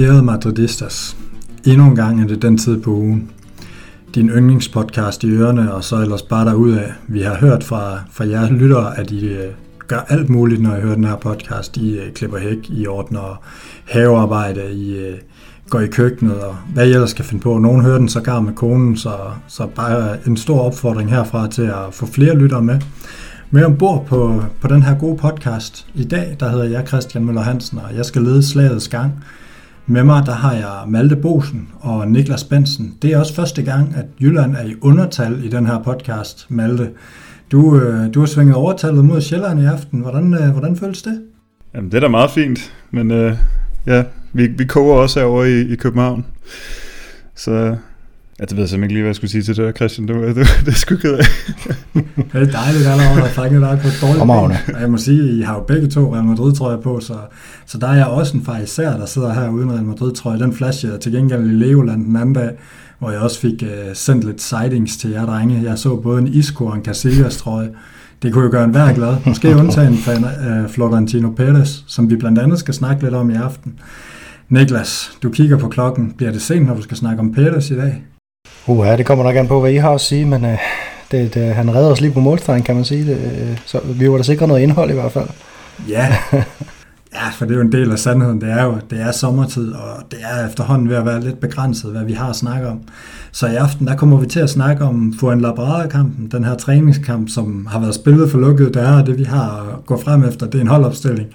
Ærede madridistas, endnu en gang er det den tid på ugen. Din yndlingspodcast i ørerne, og så ellers bare af. Vi har hørt fra, fra jer lyttere, at I øh, gør alt muligt, når I hører den her podcast. I øh, klipper hæk, I ordner havearbejde, I øh, går i køkkenet, og hvad I ellers skal finde på. Nogen hører den så gar med konen, så, så bare en stor opfordring herfra til at få flere lyttere med. Med ombord på, på den her gode podcast i dag, der hedder jeg Christian Møller Hansen, og jeg skal lede slagets gang – med mig der har jeg Malte Bosen og Niklas Bensen. Det er også første gang, at Jylland er i undertal i den her podcast, Malte. Du, øh, du har svinget overtallet mod Sjælland i aften. Hvordan, øh, hvordan føles det? Jamen, det er da meget fint, men øh, ja, vi, vi koger også herovre i, i København. Så Ja, det ved jeg simpelthen ikke lige, hvad jeg skulle sige til det, Christian. Det, det, det er sgu ked af. det er dejligt allerede at fange dig på et dårligt ben. Og jeg må sige, I har jo begge to Real Madrid trøje på, så, så der er jeg også en far især, der sidder her uden Real Madrid trøje. Den flash jeg til gengæld i Legoland den anden dag, hvor jeg også fik uh, sendt lidt sightings til jer drenge. Jeg så både en Isco og en Casillas trøje. Det kunne jo gøre en hver glad. Måske undtagen uh, Florentino Perez, som vi blandt andet skal snakke lidt om i aften. Niklas, du kigger på klokken. Bliver det sent, når du skal snakke om Perez i dag? Uh, ja, det kommer nok an på, hvad I har at sige, men uh, det, det, han redder os lige på målstregen, kan man sige. Det, uh, så vi var da sikre noget indhold i hvert fald. Ja. ja, for det er jo en del af sandheden. Det er jo, det er sommertid, og det er efterhånden ved at være lidt begrænset, hvad vi har at snakke om. Så i aften, der kommer vi til at snakke om Fuenlabrada-kampen, den her træningskamp, som har været spillet for lukket døre, og det vi har at gå frem efter, det er en holdopstilling,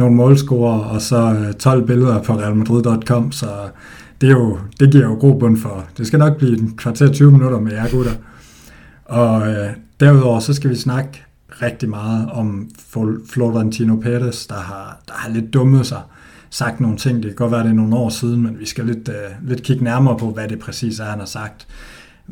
nogle målscorer, og så øh, 12 billeder på realmadrid.com, så det, er jo, det giver jo god bund for. Det skal nok blive en kvarter 20 minutter med jer gutter. Og øh, derudover så skal vi snakke rigtig meget om Florentino Perez, der har, der har lidt dummet sig, sagt nogle ting. Det kan godt være, det er nogle år siden, men vi skal lidt, øh, lidt kigge nærmere på, hvad det præcis er, han har sagt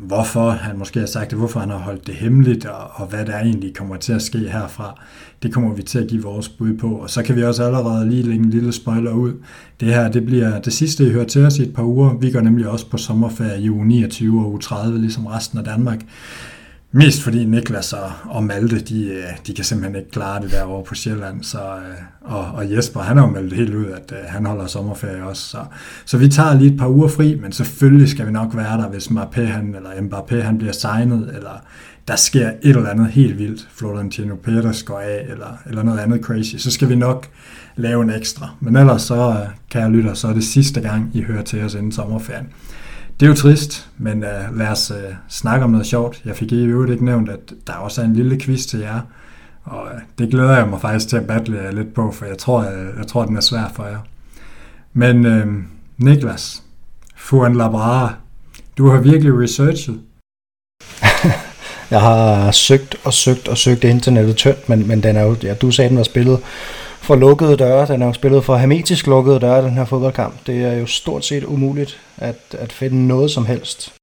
hvorfor han måske har sagt det, hvorfor han har holdt det hemmeligt, og, og hvad der egentlig kommer til at ske herfra. Det kommer vi til at give vores bud på. Og så kan vi også allerede lige lægge en lille spoiler ud. Det her det bliver det sidste, I hører til os i et par uger. Vi går nemlig også på sommerferie i uge 29 og uge 30, ligesom resten af Danmark. Mest fordi Niklas og, og Malte, de, øh, de kan simpelthen ikke klare det derovre på Sjælland. Så, øh, og, og Jesper, han har jo meldt helt ud, at at han holder sommerferie også. Så, så vi tager lige et par uger fri, men selvfølgelig skal vi nok være der, hvis Mbappé, han, eller Mbappé han bliver signet, eller der sker et eller andet helt vildt. Florentino Peters går af, eller, eller noget andet crazy. Så skal vi nok lave en ekstra. Men ellers så, kan jeg lytte, så er det sidste gang, I hører til os inden sommerferien. Det er jo trist, men uh, lad os uh, snakke om noget sjovt. Jeg fik i øvrigt ikke nævnt, at der også er en lille quiz til jer, og uh, det glæder jeg mig faktisk til at battle jer lidt på, for jeg tror, jeg, jeg tror den er svær for jer. Men uh, Niklas, Fuan Labrara, du har virkelig researchet. jeg har søgt og søgt og søgt internettet tyndt, men, men den er jo, ja, du sagde, den var spillet for lukkede døre. Den er jo spillet for hermetisk lukkede døre, den her fodboldkamp. Det er jo stort set umuligt at, at finde noget som helst.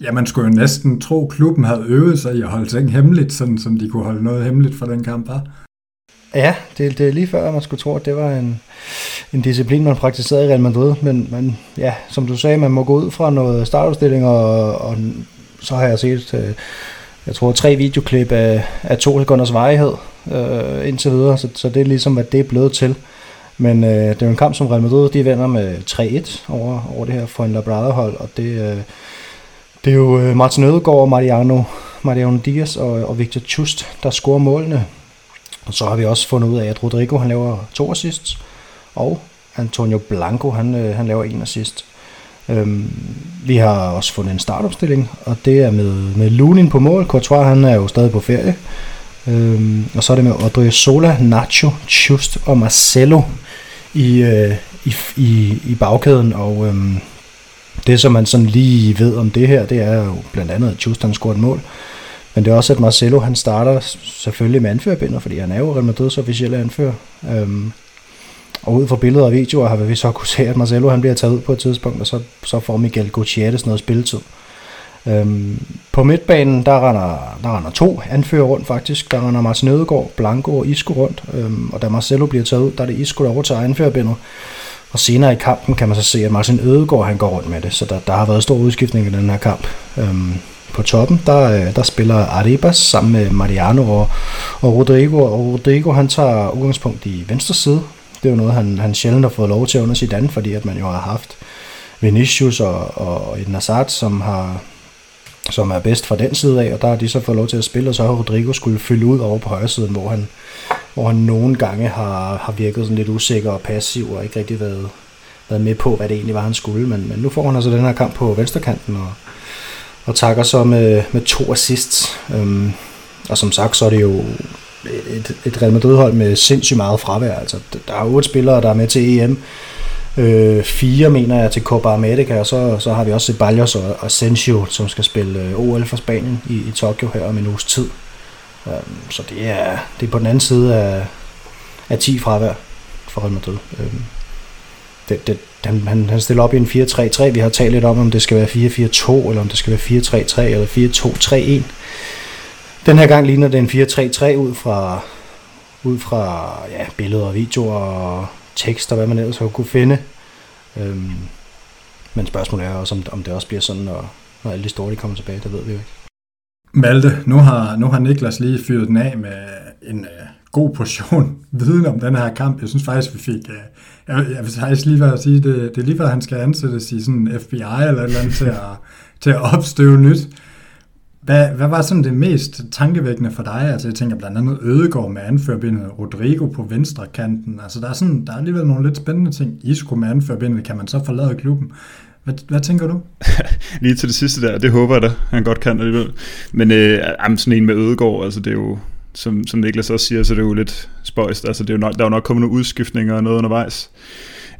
Ja, man skulle jo næsten tro, at klubben havde øvet sig i at holde ting hemmeligt, sådan som de kunne holde noget hemmeligt for den kamp, var. Ja, det, det er lige før, man skulle tro, at det var en, en disciplin, man praktiserede i Real Madrid. Men, men ja, som du sagde, man må gå ud fra noget startudstilling, og, og så har jeg set, øh, jeg tror, tre videoklip af, af to sekunders varighed øh, indtil videre, så, så det er ligesom, at det er blevet til. Men øh, det er jo en kamp, som Real Madrid de vinder med 3-1 over, over det her for en Labrada-hold, og det, øh, det er jo øh, Martin Ødegaard, Mariano, Mariano Diaz og, og Victor Chust, der scorer målene. Og så har vi også fundet ud af, at Rodrigo han laver to assists, og Antonio Blanco han, øh, han laver en assist. Øhm, vi har også fundet en startopstilling, og det er med, med Lunin på mål. Courtois han er jo stadig på ferie. Øhm, og så er det med Odrio Sola, Nacho, Chust og Marcelo i, øh, i, i, i bagkæden. Og øhm, det, som man sådan lige ved om det her, det er jo blandt andet, at Chust han scorer et mål. Men det er også, at Marcelo han starter selvfølgelig med anførerbinder, fordi han er jo Real Madrid's officielle anfører. Øhm, og ud fra billeder og videoer har vi så kunne se, at Marcelo han bliver taget ud på et tidspunkt, og så, så får Miguel Gutierrez noget spilletid. Øhm, på midtbanen, der render, der render to anfører rundt faktisk. Der render Martin Ødegaard, Blanco og Isco rundt. Øhm, og da Marcelo bliver taget ud, der er det Isco, der overtager anførerbindet. Og senere i kampen kan man så se, at Martin Ødegaard han går rundt med det. Så der, der har været stor udskiftning i den her kamp. Øhm, på toppen, der, øh, der spiller Arribas sammen med Mariano og, og Rodrigo, og Rodrigo han tager udgangspunkt i venstre side. Det er jo noget, han, han sjældent har fået lov til under Zidane, fordi at man jo har haft Vinicius og, og Eden Hazard, som har som er bedst fra den side af, og der har de så fået lov til at spille, og så har Rodrigo skulle fylde ud over på højre siden, hvor han, hvor han nogle gange har, har virket sådan lidt usikker og passiv, og ikke rigtig været, været med på, hvad det egentlig var, han skulle. Men, men nu får han altså den her kamp på venstrekanten, og, og takker så med, med to assists. Øhm, og som sagt, så er det jo et, et Real Madrid-hold med sindssygt meget fravær. Altså, der er otte spillere, der er med til EM. Øh, fire mener jeg til Copa America, og så, så har vi også Ceballos og Asensio, som skal spille øh, OL for Spanien i, i Tokyo her om en uges tid. Um, så det er, det er på den anden side af, af 10 fravær for Real Madrid. Øhm, um, det, det, han, han, han stiller op i en 4-3-3. Vi har talt lidt om, om det skal være 4-4-2, eller om det skal være 4-3-3, eller 4-2-3-1. Den her gang ligner det en 4-3-3 ud fra, ud fra ja, billeder og videoer og tekster, hvad man ellers har kunne finde. Øhm, men spørgsmålet er også, om, om det også bliver sådan, når, når alle de store de kommer tilbage, det ved vi jo ikke. Malte, nu har, nu har Niklas lige fyret den af med en uh, god portion viden om den her kamp. Jeg synes faktisk, vi fik... Uh, jeg, jeg vil faktisk lige være at sige, det, det er lige før, han skal ansættes i sådan FBI eller et eller andet til at, til at opstøve nyt. Hvad, hvad var sådan det mest tankevækkende for dig? Altså jeg tænker blandt andet Ødegård med anførbindet, Rodrigo på venstre kanten. Altså der er, sådan, der er alligevel nogle lidt spændende ting. Isco med anførbindet, kan man så forlade klubben? Hvad, hvad tænker du? Lige til det sidste der, det håber jeg da, han godt kan alligevel. Men øh, sådan en med Ødegård, altså det er jo, som, som Niklas også siger, så det er jo lidt spøjst. Altså det er jo nok, der er jo nok kommet nogle udskiftninger og noget undervejs.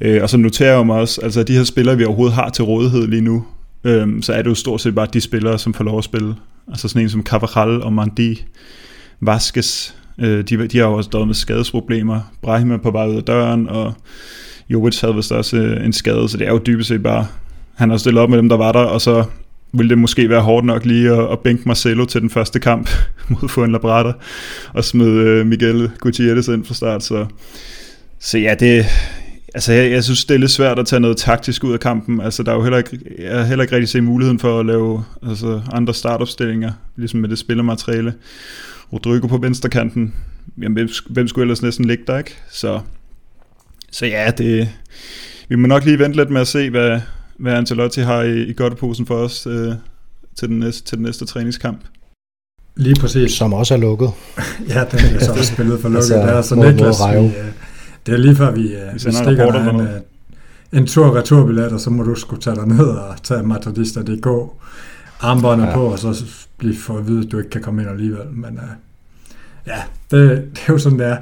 Øh, og så noterer jeg mig også, altså de her spillere, vi overhovedet har til rådighed lige nu, øh, så er det jo stort set bare de spillere, som får lov at spille. Altså sådan en som Cavaral og Mandi, Vasquez, øh, de, de har jo også døjet med skadesproblemer. Brahim er på vej ud af døren, og Jovic havde vist også øh, en skade, så det er jo dybest set bare, han har stillet op med dem, der var der, og så ville det måske være hårdt nok lige at, at bænke Marcelo til den første kamp mod Fuen Labrada, og smide øh, Miguel Gutierrez ind fra start, så, så ja, det, Altså, jeg, jeg synes, det er lidt svært at tage noget taktisk ud af kampen. Altså, der er jo heller ikke, jeg har heller ikke rigtig set muligheden for at lave altså, andre startopstillinger, ligesom med det spillermateriale. Rodrigo på venstrekanten, jamen, hvem, hvem skulle ellers næsten ligge der, ikke? Så, så ja, det, vi må nok lige vente lidt med at se, hvad, hvad Ancelotti har i, i godteposen for os øh, til, den næste, til den næste træningskamp. Lige præcis. Som også er lukket. ja, den er så også spillet for lukket. altså, der, så Niklas, vi, øh, det er lige før vi, øh, vi, vi stikker dig en, øh, en tur-returbillet, og så må du skulle tage dig ned og tage Madridista.dk armbåndet ja. på, og så blive for at vide, at du ikke kan komme ind alligevel. Men uh, ja, det, det er jo sådan, det er.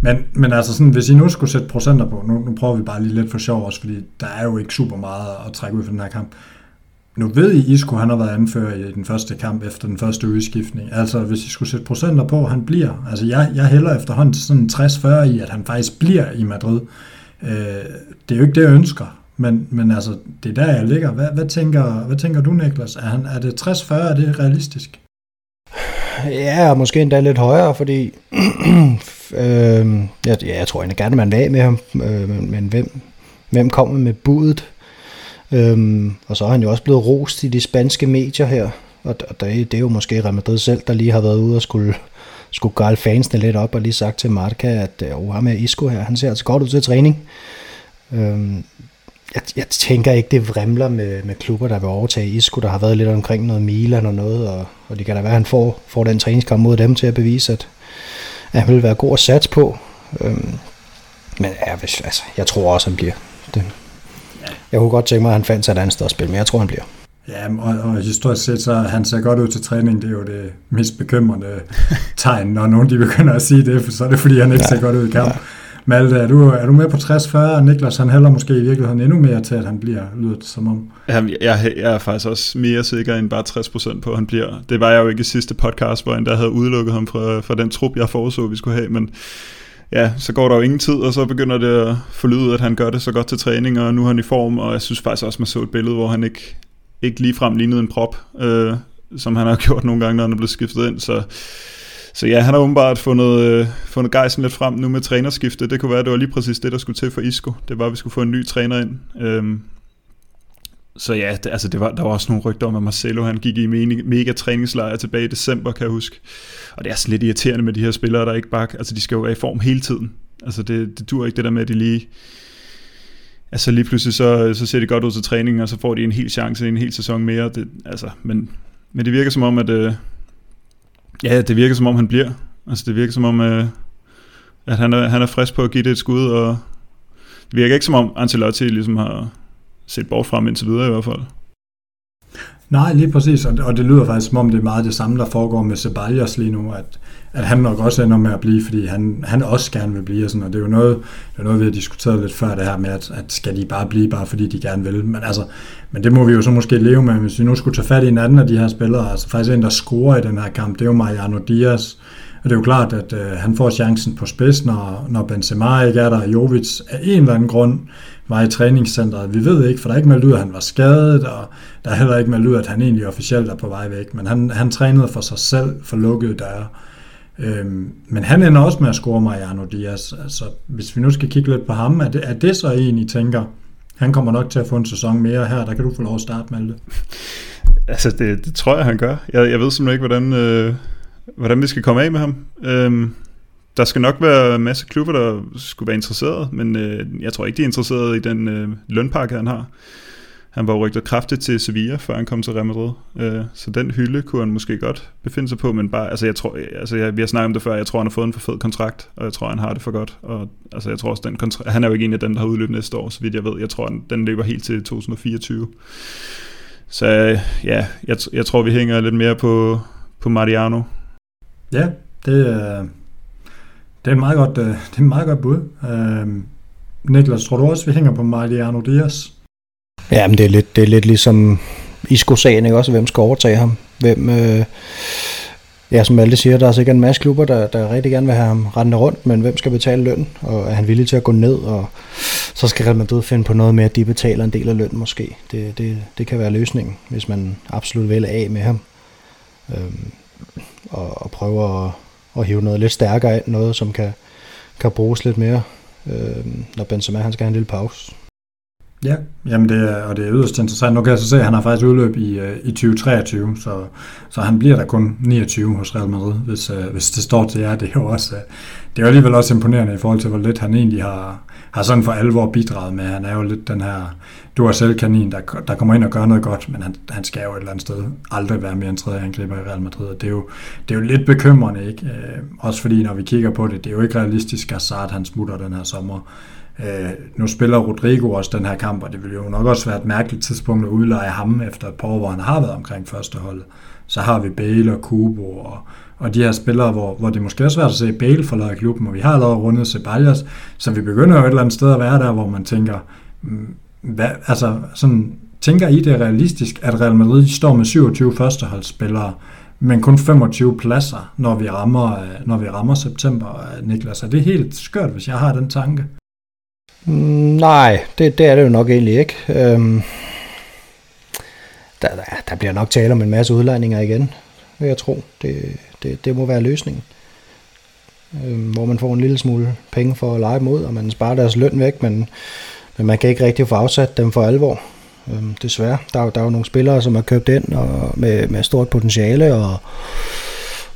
Men, men altså sådan, hvis I nu skulle sætte procenter på, nu, nu prøver vi bare lige lidt for sjov også, fordi der er jo ikke super meget at trække ud fra den her kamp. Nu ved I, Isco han har været anfører i den første kamp efter den første udskiftning. Altså, hvis I skulle sætte procenter på, han bliver. Altså, jeg, jeg hælder efterhånden sådan 60-40 i, at han faktisk bliver i Madrid. Øh, det er jo ikke det, jeg ønsker. Men, men altså, det er der, jeg ligger. Hvad, hvad, tænker, hvad tænker du, Niklas? Er, han, er det 60-40? Er det realistisk? Ja, måske endda lidt højere, fordi øh, ja, jeg tror egentlig gerne, man vil af med ham, øh, men, men hvem, hvem kommer med budet? Øhm, og så er han jo også blevet rost i de spanske medier her, og, og det, det er jo måske Real Madrid selv, der lige har været ude og skulle, skulle gale fansene lidt op og lige sagt til Marca, at øh, oh, ham med Isco her, han ser altså godt ud til træning. Øhm, jeg, jeg tænker ikke, det vrimler med, med klubber, der vil overtage Isco. Der har været lidt omkring noget Milan og noget, og, og det kan da være, at han får, får den træningskamp mod dem til at bevise, at, at han vil være god at satse på. Øhm, men ja, hvis, altså, jeg tror også, han bliver. Det, jeg kunne godt tænke mig, at han fandt sig et andet sted at spille, men jeg tror, han bliver. Ja, og, og historisk set, så han ser godt ud til træning. Det er jo det mest bekymrende tegn, når nogen de begynder at sige det, for så er det, fordi han ikke ja. ser godt ud i kamp. Ja. Malte, er du, er du med på 60-40? Niklas, han hælder måske i virkeligheden endnu mere til, at han bliver, lyder det som om. Jamen, jeg, jeg er faktisk også mere sikker end bare 60% på, at han bliver. Det var jeg jo ikke i sidste podcast, hvor jeg endda havde udelukket ham fra, fra den trup, jeg foreså, vi skulle have, men ja, så går der jo ingen tid, og så begynder det at forlyde, at han gør det så godt til træning, og nu er han i form, og jeg synes faktisk også, man så et billede, hvor han ikke, ikke ligefrem lignede en prop, øh, som han har gjort nogle gange, når han er blevet skiftet ind, så så ja, han har åbenbart fundet, øh, fundet gejsen lidt frem nu med trænerskifte. Det kunne være, at det var lige præcis det, der skulle til for Isco. Det var, at vi skulle få en ny træner ind. Øhm, så ja, det, altså det var, der var også nogle rygter om, at Marcelo han gik i mega, mega træningslejr tilbage i december, kan jeg huske. Og det er sådan lidt irriterende med de her spillere, der ikke bare... Altså de skal jo være i form hele tiden. Altså det, det dur ikke det der med, at de lige... Altså lige pludselig så, så ser det godt ud til træningen, og så får de en hel chance i en hel sæson mere. Det, altså, men, men det virker som om, at... Øh, ja, det virker som om, han bliver. Altså det virker som om, øh, at han er, han er frisk på at give det et skud, og det virker ikke som om Ancelotti ligesom har set bort fra indtil videre i hvert fald. Nej, lige præcis, og det, og det lyder faktisk som om, det er meget det samme, der foregår med Ceballos lige nu, at, at han nok også ender med at blive, fordi han, han også gerne vil blive, og, sådan, og det er jo noget, det er noget, vi har diskuteret lidt før det her med, at, at skal de bare blive, bare fordi de gerne vil, men altså, men det må vi jo så måske leve med, hvis vi nu skulle tage fat i en anden af de her spillere, altså faktisk en, der scorer i den her kamp, det er jo Mariano Diaz, og det er jo klart, at øh, han får chancen på spids, når, når Benzema ikke er der, og Jovic af en eller anden grund var i træningscenteret. Vi ved ikke, for der er ikke meldt ud, at han var skadet, og der er heller ikke meldt ud, at han egentlig officielt er på vej væk. Men han, han trænede for sig selv for lukkede døre. Øhm, men han ender også med at score Mariano Diaz. Altså, hvis vi nu skal kigge lidt på ham, er det, er det så en, I tænker, han kommer nok til at få en sæson mere her, der kan du få lov at starte med det. Altså, det, det tror jeg, han gør. Jeg, jeg ved simpelthen ikke, hvordan, øh, hvordan vi skal komme af med ham. Øhm, der skal nok være en masse klubber, der skulle være interesseret, men øh, jeg tror ikke, de er interesseret i den øh, lønpakke, han har. Han var rygtet kraftigt til Sevilla, før han kom til Real Madrid. Øh, så den hylde kunne han måske godt befinde sig på, men bare, altså jeg tror, altså jeg, vi har snakket om det før, jeg tror, han har fået en for fed kontrakt, og jeg tror, han har det for godt. Og altså jeg tror også, den kontrakt, han er jo ikke en af dem, der har udløbet næste år, så vidt jeg ved. Jeg tror, den løber helt til 2024. Så øh, ja, jeg, jeg tror, vi hænger lidt mere på, på Mariano. Ja, det det er et meget godt, øh, det er et meget godt bud. Øh, Niklas, tror du også, vi hænger på Mariano Diaz? Ja, men det er lidt, det er lidt ligesom Isco-sagen, ikke også? Hvem skal overtage ham? Hvem, øh, ja, som alle siger, der er sikkert en masse klubber, der, der rigtig gerne vil have ham rendende rundt, men hvem skal betale løn? Og er han villig til at gå ned? Og så skal Real Madrid finde på noget med, at de betaler en del af løn måske. Det, det, det kan være løsningen, hvis man absolut vil af med ham. Øhm, og, og prøve at, at hive noget lidt stærkere ind, noget som kan, kan bruges lidt mere, øh, når Benzema han skal have en lille pause. Ja, jamen det er, og det er yderst interessant. Nu kan jeg så se, at han har faktisk udløb i, øh, i 2023, så, så han bliver der kun 29 hos Real Madrid, hvis, øh, hvis det står til jer. Det er jo også, øh, det er jo alligevel også imponerende i forhold til, hvor lidt han egentlig har, har sådan for alvor bidraget med. Han er jo lidt den her du er selv kanin, der, der kommer ind og gør noget godt, men han, han skal jo et eller andet sted aldrig være mere end tredje angriber i Real Madrid. Og det er jo, det er jo lidt bekymrende, ikke? Øh, også fordi, når vi kigger på det, det er jo ikke realistisk, at Sart han smutter den her sommer. Øh, nu spiller Rodrigo også den her kamp, og det vil jo nok også være et mærkeligt tidspunkt at udleje ham efter et par år, hvor han har været omkring førsteholdet. Så har vi Bale og Kubo og, og de her spillere, hvor, hvor det måske er svært at se Bale forlade klubben, og vi har allerede rundet Ceballos, så vi begynder jo et eller andet sted at være der, hvor man tænker, mm, hvad, altså sådan, tænker I det er realistisk, at Real Madrid står med 27 førsteholdsspillere, men kun 25 pladser, når vi rammer, øh, når vi rammer september, øh, Niklas? Er det helt skørt, hvis jeg har den tanke? Mm, nej, det, det er det jo nok egentlig ikke. Øhm, der, der, der bliver nok tale om en masse udlejninger igen, vil jeg tro. Det, det, det må være løsningen. Øhm, hvor man får en lille smule penge for at lege mod, og man sparer deres løn væk, men men man kan ikke rigtig få afsat dem for alvor. Øhm, desværre. Der, der er jo nogle spillere, som har købt ind og med, med stort potentiale, og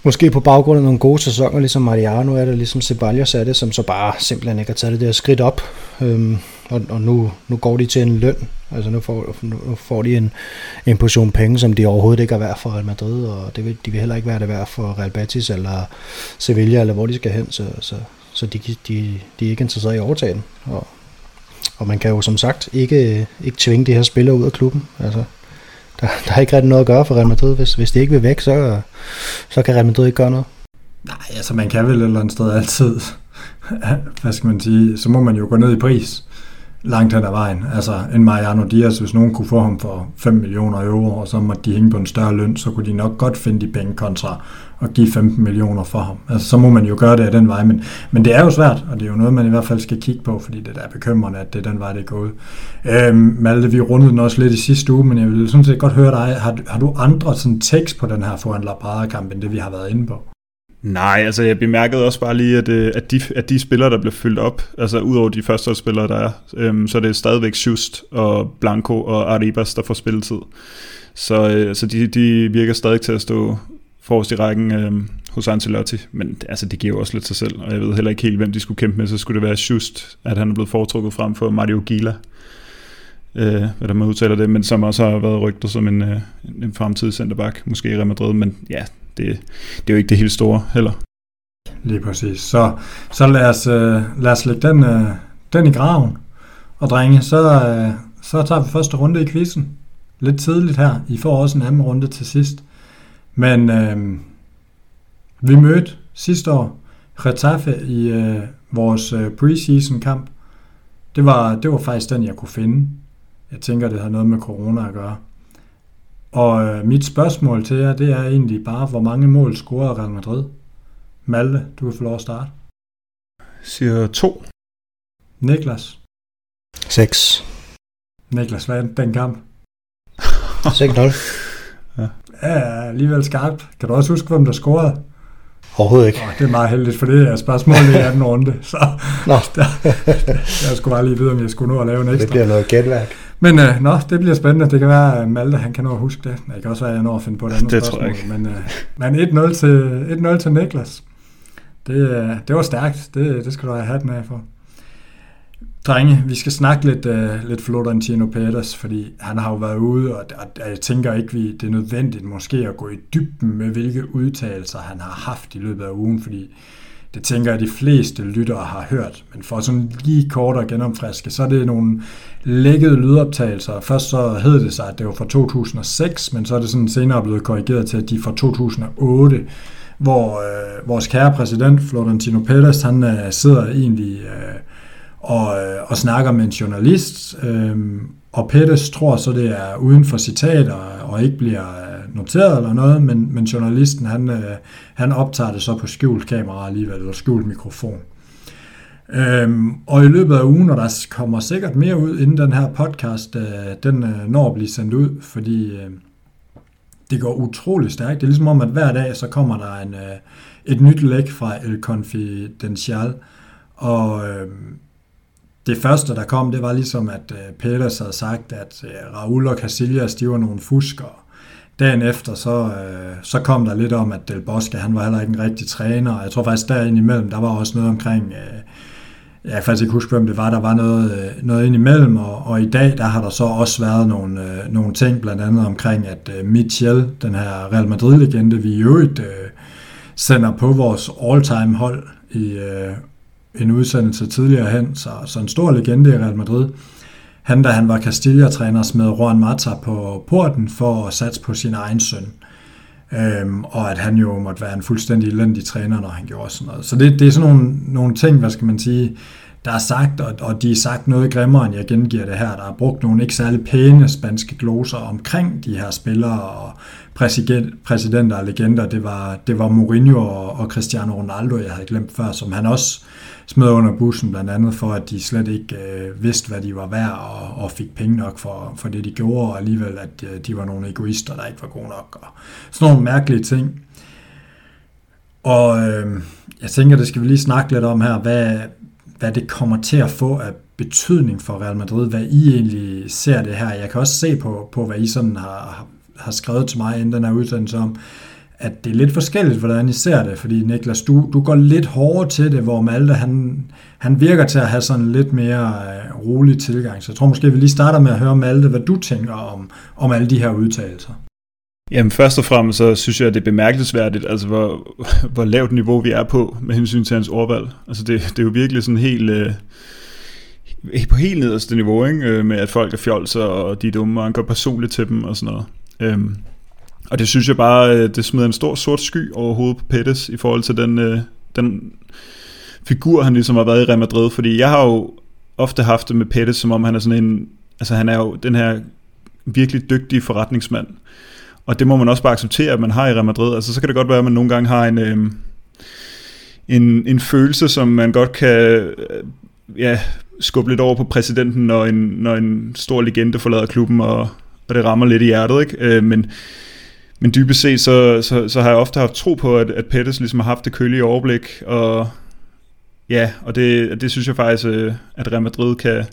måske på baggrund af nogle gode sæsoner, ligesom Mariano er det, ligesom Ceballos er det, som så bare simpelthen ikke har taget det der skridt op. Øhm, og, og nu, nu går de til en løn. Altså nu får, nu får de en, en portion penge, som de overhovedet ikke er værd for Real Madrid, og det vil, de vil heller ikke være det værd for Real Betis eller Sevilla, eller hvor de skal hen, så, så, så de, de, de er ikke interesseret i at overtage den. Og og man kan jo som sagt ikke, ikke tvinge de her spillere ud af klubben. Altså, der, der er ikke rigtig noget at gøre for Real Madrid. Hvis, hvis det ikke vil væk, så, så kan Real Madrid ikke gøre noget. Nej, altså man kan vel et eller andet sted altid, hvad skal man sige, så må man jo gå ned i pris langt hen ad vejen. Altså en Mariano Diaz, hvis nogen kunne få ham for 5 millioner euro, og så måtte de hænge på en større løn, så kunne de nok godt finde de penge kontra at give 15 millioner for ham. Altså så må man jo gøre det af den vej, men, men det er jo svært, og det er jo noget, man i hvert fald skal kigge på, fordi det er bekymrende, at det er den vej, det er gået. Øhm, Malte, vi rundede den også lidt i sidste uge, men jeg vil sådan set godt høre dig. Har, har du andre sådan tekst på den her foran Labrada-kamp, end det vi har været inde på? Nej, altså jeg bemærkede også bare lige, at, øh, at, de, at de spillere, der blev fyldt op, altså udover de første spillere, der er, øhm, så er det stadigvæk Just og Blanco og Arribas, der får spilletid. Så, øh, så de, de virker stadig til at stå forrest i rækken øh, hos Ancelotti, men altså, det giver jo også lidt sig selv, og jeg ved heller ikke helt, hvem de skulle kæmpe med, så skulle det være Just, at han er blevet foretrukket frem for Mario Gila, øh, hvad der man udtaler det, men som også har været rygtet som en, øh, en fremtidig centerback, måske i Real Madrid, men ja, det, det er jo ikke det helt store heller. Lige præcis. Så, så lad, os, øh, lad os lægge den, øh, den i graven. Og drenge, så, øh, så tager vi første runde i quizzen. Lidt tidligt her. I får også en anden runde til sidst. Men øh, vi mødte sidste år Getafe i øh, vores øh, preseason kamp. Det var, det var faktisk den, jeg kunne finde. Jeg tænker, det har noget med corona at gøre. Og øh, mit spørgsmål til jer, det er egentlig bare, hvor mange mål scorer Real Madrid? Malte, du kan få lov at starte. Siger to. Niklas. 6. Niklas, hvad er den kamp? 6-0. Ja, alligevel skarpt. Kan du også huske, hvem der scorede? Overhovedet ikke. Oh, det er meget heldigt, for det er spørgsmålet i anden runde. Så Nå. der, jeg skulle bare lige vide, om jeg skulle nå at lave en ekstra. Det bliver noget gætværk. Men øh, nå, det bliver spændende. Det kan være, at Malte han kan nå at huske det. Det kan også være, at jeg når at finde på et andet Det spørgsmål. tror jeg ikke. Men, øh, men 1-0 til, 1-0 til Niklas. Det, øh, det var stærkt. Det, det skal du have hatten af for. Drenge, vi skal snakke lidt, uh, lidt Florentino Peters, fordi han har jo været ude, og, og jeg tænker ikke, vi, det er nødvendigt måske at gå i dybden med, hvilke udtalelser han har haft i løbet af ugen, fordi det tænker jeg, de fleste lyttere har hørt. Men for sådan lige kort og genomfriske, så er det nogle lækkede lydoptagelser. Først så hed det sig, at det var fra 2006, men så er det sådan senere blevet korrigeret til, at de er fra 2008, hvor øh, vores kære præsident, Florentino Pérez, han øh, sidder egentlig øh, og, øh, og snakker med en journalist, øh, og Pettis tror så, det er uden for citater og ikke bliver øh, noteret eller noget, men, men journalisten han, øh, han optager det så på skjult kamera alligevel, eller skjult mikrofon. Øhm, og i løbet af ugen, og der kommer sikkert mere ud, inden den her podcast, øh, den øh, når at blive sendt ud, fordi øh, det går utrolig stærkt. Det er ligesom om, at hver dag, så kommer der en, øh, et nyt læk fra El Confidencial, og øh, det første, der kom, det var ligesom, at øh, Peters havde sagt, at øh, Raul og Casillas, de var nogle fuskere. Dagen efter, så, øh, så kom der lidt om, at Del Bosque, han var heller ikke en rigtig træner, jeg tror faktisk, derinde imellem, der var også noget omkring, øh, jeg kan faktisk ikke huske, hvem det var, der var noget, øh, noget ind imellem, og, og i dag, der har der så også været nogle, øh, nogle ting, blandt andet omkring, at øh, Michel, den her Real Madrid-legende, vi i øvrigt øh, sender på vores all-time hold i øh, en udsendelse tidligere hen, så, så en stor legende i Real Madrid. Han, da han var Castilla-træner, smed Juan Mata på porten for at satse på sin egen søn. Øhm, og at han jo måtte være en fuldstændig elendig træner, når han gjorde sådan noget. Så det, det er sådan nogle, nogle ting, hvad skal man sige, der er sagt, og, og de er sagt noget grimmere, end jeg gengiver det her. Der er brugt nogle ikke særlig pæne spanske gloser omkring de her spillere og præsident, præsidenter og legender. Det var, det var Mourinho og, og Cristiano Ronaldo, jeg havde glemt før, som han også smed under bussen, blandt andet for, at de slet ikke øh, vidste, hvad de var værd, og, og fik penge nok for, for det, de gjorde, og alligevel, at øh, de var nogle egoister, der ikke var gode nok, og sådan nogle mærkelige ting. Og øh, jeg tænker, det skal vi lige snakke lidt om her, hvad, hvad det kommer til at få af betydning for Real Madrid, hvad I egentlig ser det her. Jeg kan også se på, på hvad I sådan har, har skrevet til mig inden den her udsendelse om, at det er lidt forskelligt, hvordan I ser det, fordi Niklas, du, du går lidt hårdere til det, hvor Malte, han, han virker til at have sådan lidt mere øh, rolig tilgang. Så jeg tror måske, vi lige starter med at høre Malte, hvad du tænker om, om alle de her udtalelser. Jamen først og fremmest så synes jeg, at det er bemærkelsesværdigt, altså hvor, hvor lavt niveau vi er på med hensyn til hans ordvalg. Altså det, det er jo virkelig sådan helt... Øh, på helt nederste niveau, ikke? Øh, med at folk er fjolser, og de er dumme, og han går personligt til dem og sådan noget. Øhm, og det synes jeg bare, øh, det smider en stor sort sky over hovedet på Pettis i forhold til den, øh, den figur, han ligesom har været i Real Madrid. Fordi jeg har jo ofte haft det med Pettis, som om han er sådan en, altså han er jo den her virkelig dygtige forretningsmand. Og det må man også bare acceptere, at man har i Real Madrid. Altså så kan det godt være, at man nogle gange har en, øh, en, en følelse, som man godt kan øh, ja, skubbe lidt over på præsidenten, når en, når en stor legende forlader klubben, og, og det rammer lidt i hjertet. Ikke? Øh, men men dybest set, så, så, så har jeg ofte haft tro på, at, at Pettis ligesom har haft det kølige overblik, og ja, og det, det synes jeg faktisk, øh, at Real Madrid kan,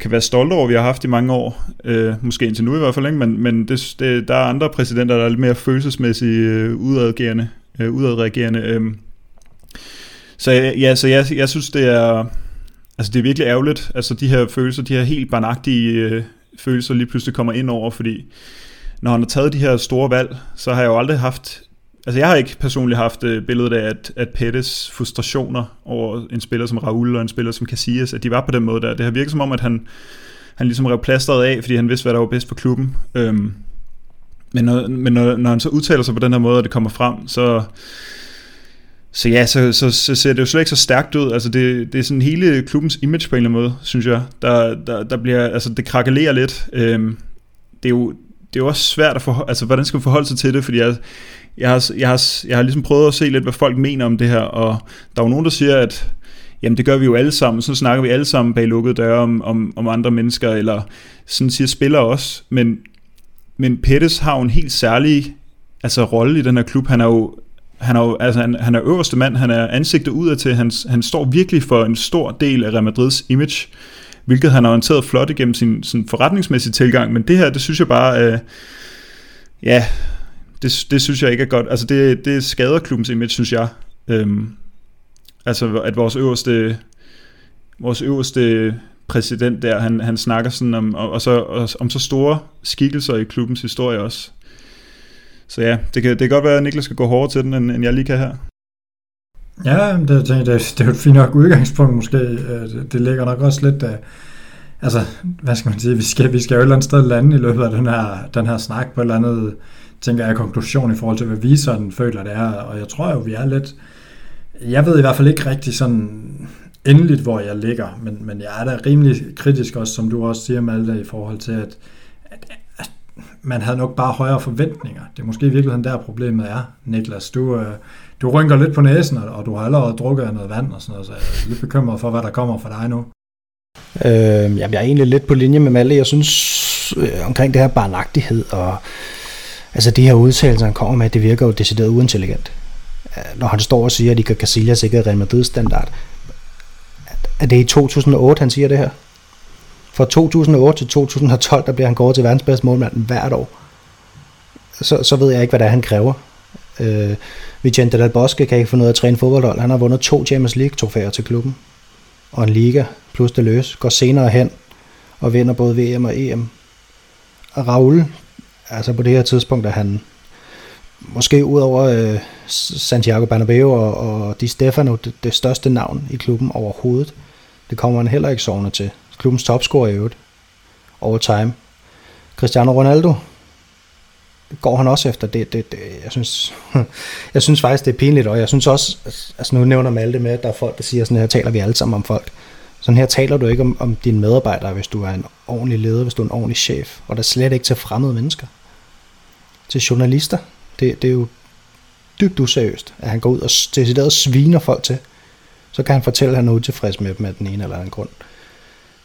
kan være stolte over, vi har haft i mange år. Øh, måske indtil nu i hvert fald, ikke? men, men det, det, der er andre præsidenter, der er lidt mere følelsesmæssigt øh, udadreagerende. Øh, udadreagerende øh. Så ja, så jeg, jeg synes, det er, altså det er virkelig ærgerligt, altså de her følelser, de her helt barnagtige øh, følelser lige pludselig kommer ind over, fordi når han har taget de her store valg, så har jeg jo aldrig haft Altså jeg har ikke personligt haft øh, billedet af, at, at Pettis frustrationer over en spiller som Raul og en spiller som Casillas, at de var på den måde der. Det har virket som om, at han, han ligesom rev plasteret af, fordi han vidste, hvad der var bedst for klubben. Øhm, men når, men når, når han så udtaler sig på den her måde, og det kommer frem, så, så ja, så, så, så ser det jo slet ikke så stærkt ud. Altså det, det er sådan hele klubbens image på en eller anden måde, synes jeg. Der, der, der bliver, altså det krakelerer lidt. Øhm, det er jo, det er jo også svært at forholde, altså hvordan skal man forholde sig til det, fordi jeg, jeg har, jeg, har, jeg har ligesom prøvet at se lidt, hvad folk mener om det her, og der er jo nogen, der siger, at jamen det gør vi jo alle sammen, så snakker vi alle sammen bag lukkede døre om, om, om andre mennesker, eller sådan siger spiller også, men, men Pettis har jo en helt særlig altså, rolle i den her klub, han er jo han er, jo, altså, han, han er øverste mand, han er ansigtet udad til, han, han står virkelig for en stor del af Real Madrids image, hvilket han har orienteret flot igennem sin, sin forretningsmæssige tilgang, men det her, det synes jeg bare, øh, ja, det, det synes jeg ikke er godt. Altså det, det skader klubbens image, synes jeg. Øhm, altså at vores øverste, vores øverste præsident der, han, han snakker sådan om, og, og så, og, om så store skikkelser i klubbens historie også. Så ja, det kan, det kan godt være, at Niklas skal gå hårdere til den, end, end jeg lige kan her. Ja, det, det, det, det er jo et fint nok udgangspunkt måske. Øh, det, det ligger nok også lidt af, altså, hvad skal man sige, vi skal, vi skal jo et eller andet sted lande i løbet af den her, den her snak på et eller andet tænker jeg, konklusion i forhold til, hvad vi sådan føler, det er. Og jeg tror jo, vi er lidt... Jeg ved i hvert fald ikke rigtig sådan endeligt, hvor jeg ligger, men, men jeg er da rimelig kritisk også, som du også siger, Malte, i forhold til, at, at, at man havde nok bare højere forventninger. Det er måske i virkeligheden der problemet er, Niklas. Du, øh, du rynker lidt på næsen, og du har allerede drukket noget vand og sådan noget, så jeg er lidt bekymret for, hvad der kommer fra dig nu. Øh, jamen, jeg er egentlig lidt på linje med Malle. Jeg synes øh, omkring det her barnagtighed og Altså de her udtalelser, han kommer med, det virker jo decideret uintelligent. Øh, når han står og siger, at Iker Casillas ikke er Real Madrid standard. Er det i 2008, han siger det her? Fra 2008 til 2012, der bliver han gået til verdens bedste målmand hvert år. Så, så ved jeg ikke, hvad det er, han kræver. Øh, Vicente Del Bosque kan ikke få noget at træne fodboldhold. Han har vundet to Champions League trofæer til klubben. Og en liga plus det løs. Går senere hen og vinder både VM og EM. Og Raul, altså på det her tidspunkt, at han måske ud over øh, Santiago Bernabeu og, og Di Stefano, det, det største navn i klubben overhovedet. Det kommer han heller ikke sovende til. Klubbens topscorer i øvrigt. Over time. Cristiano Ronaldo, går han også efter. Det, det, det, jeg, synes, jeg synes faktisk, det er pinligt, og jeg synes også, altså nu nævner Malte med, at der er folk, der siger, sådan her taler vi alle sammen om folk. Sådan her taler du ikke om, om dine medarbejdere, hvis du er en ordentlig leder, hvis du er en ordentlig chef, og der slet ikke til fremmede mennesker. Til journalister. Det, det er jo dybt useriøst, at han går ud og decideret sviner folk til. Så kan han fortælle, at han er utilfreds med dem af den ene eller anden grund.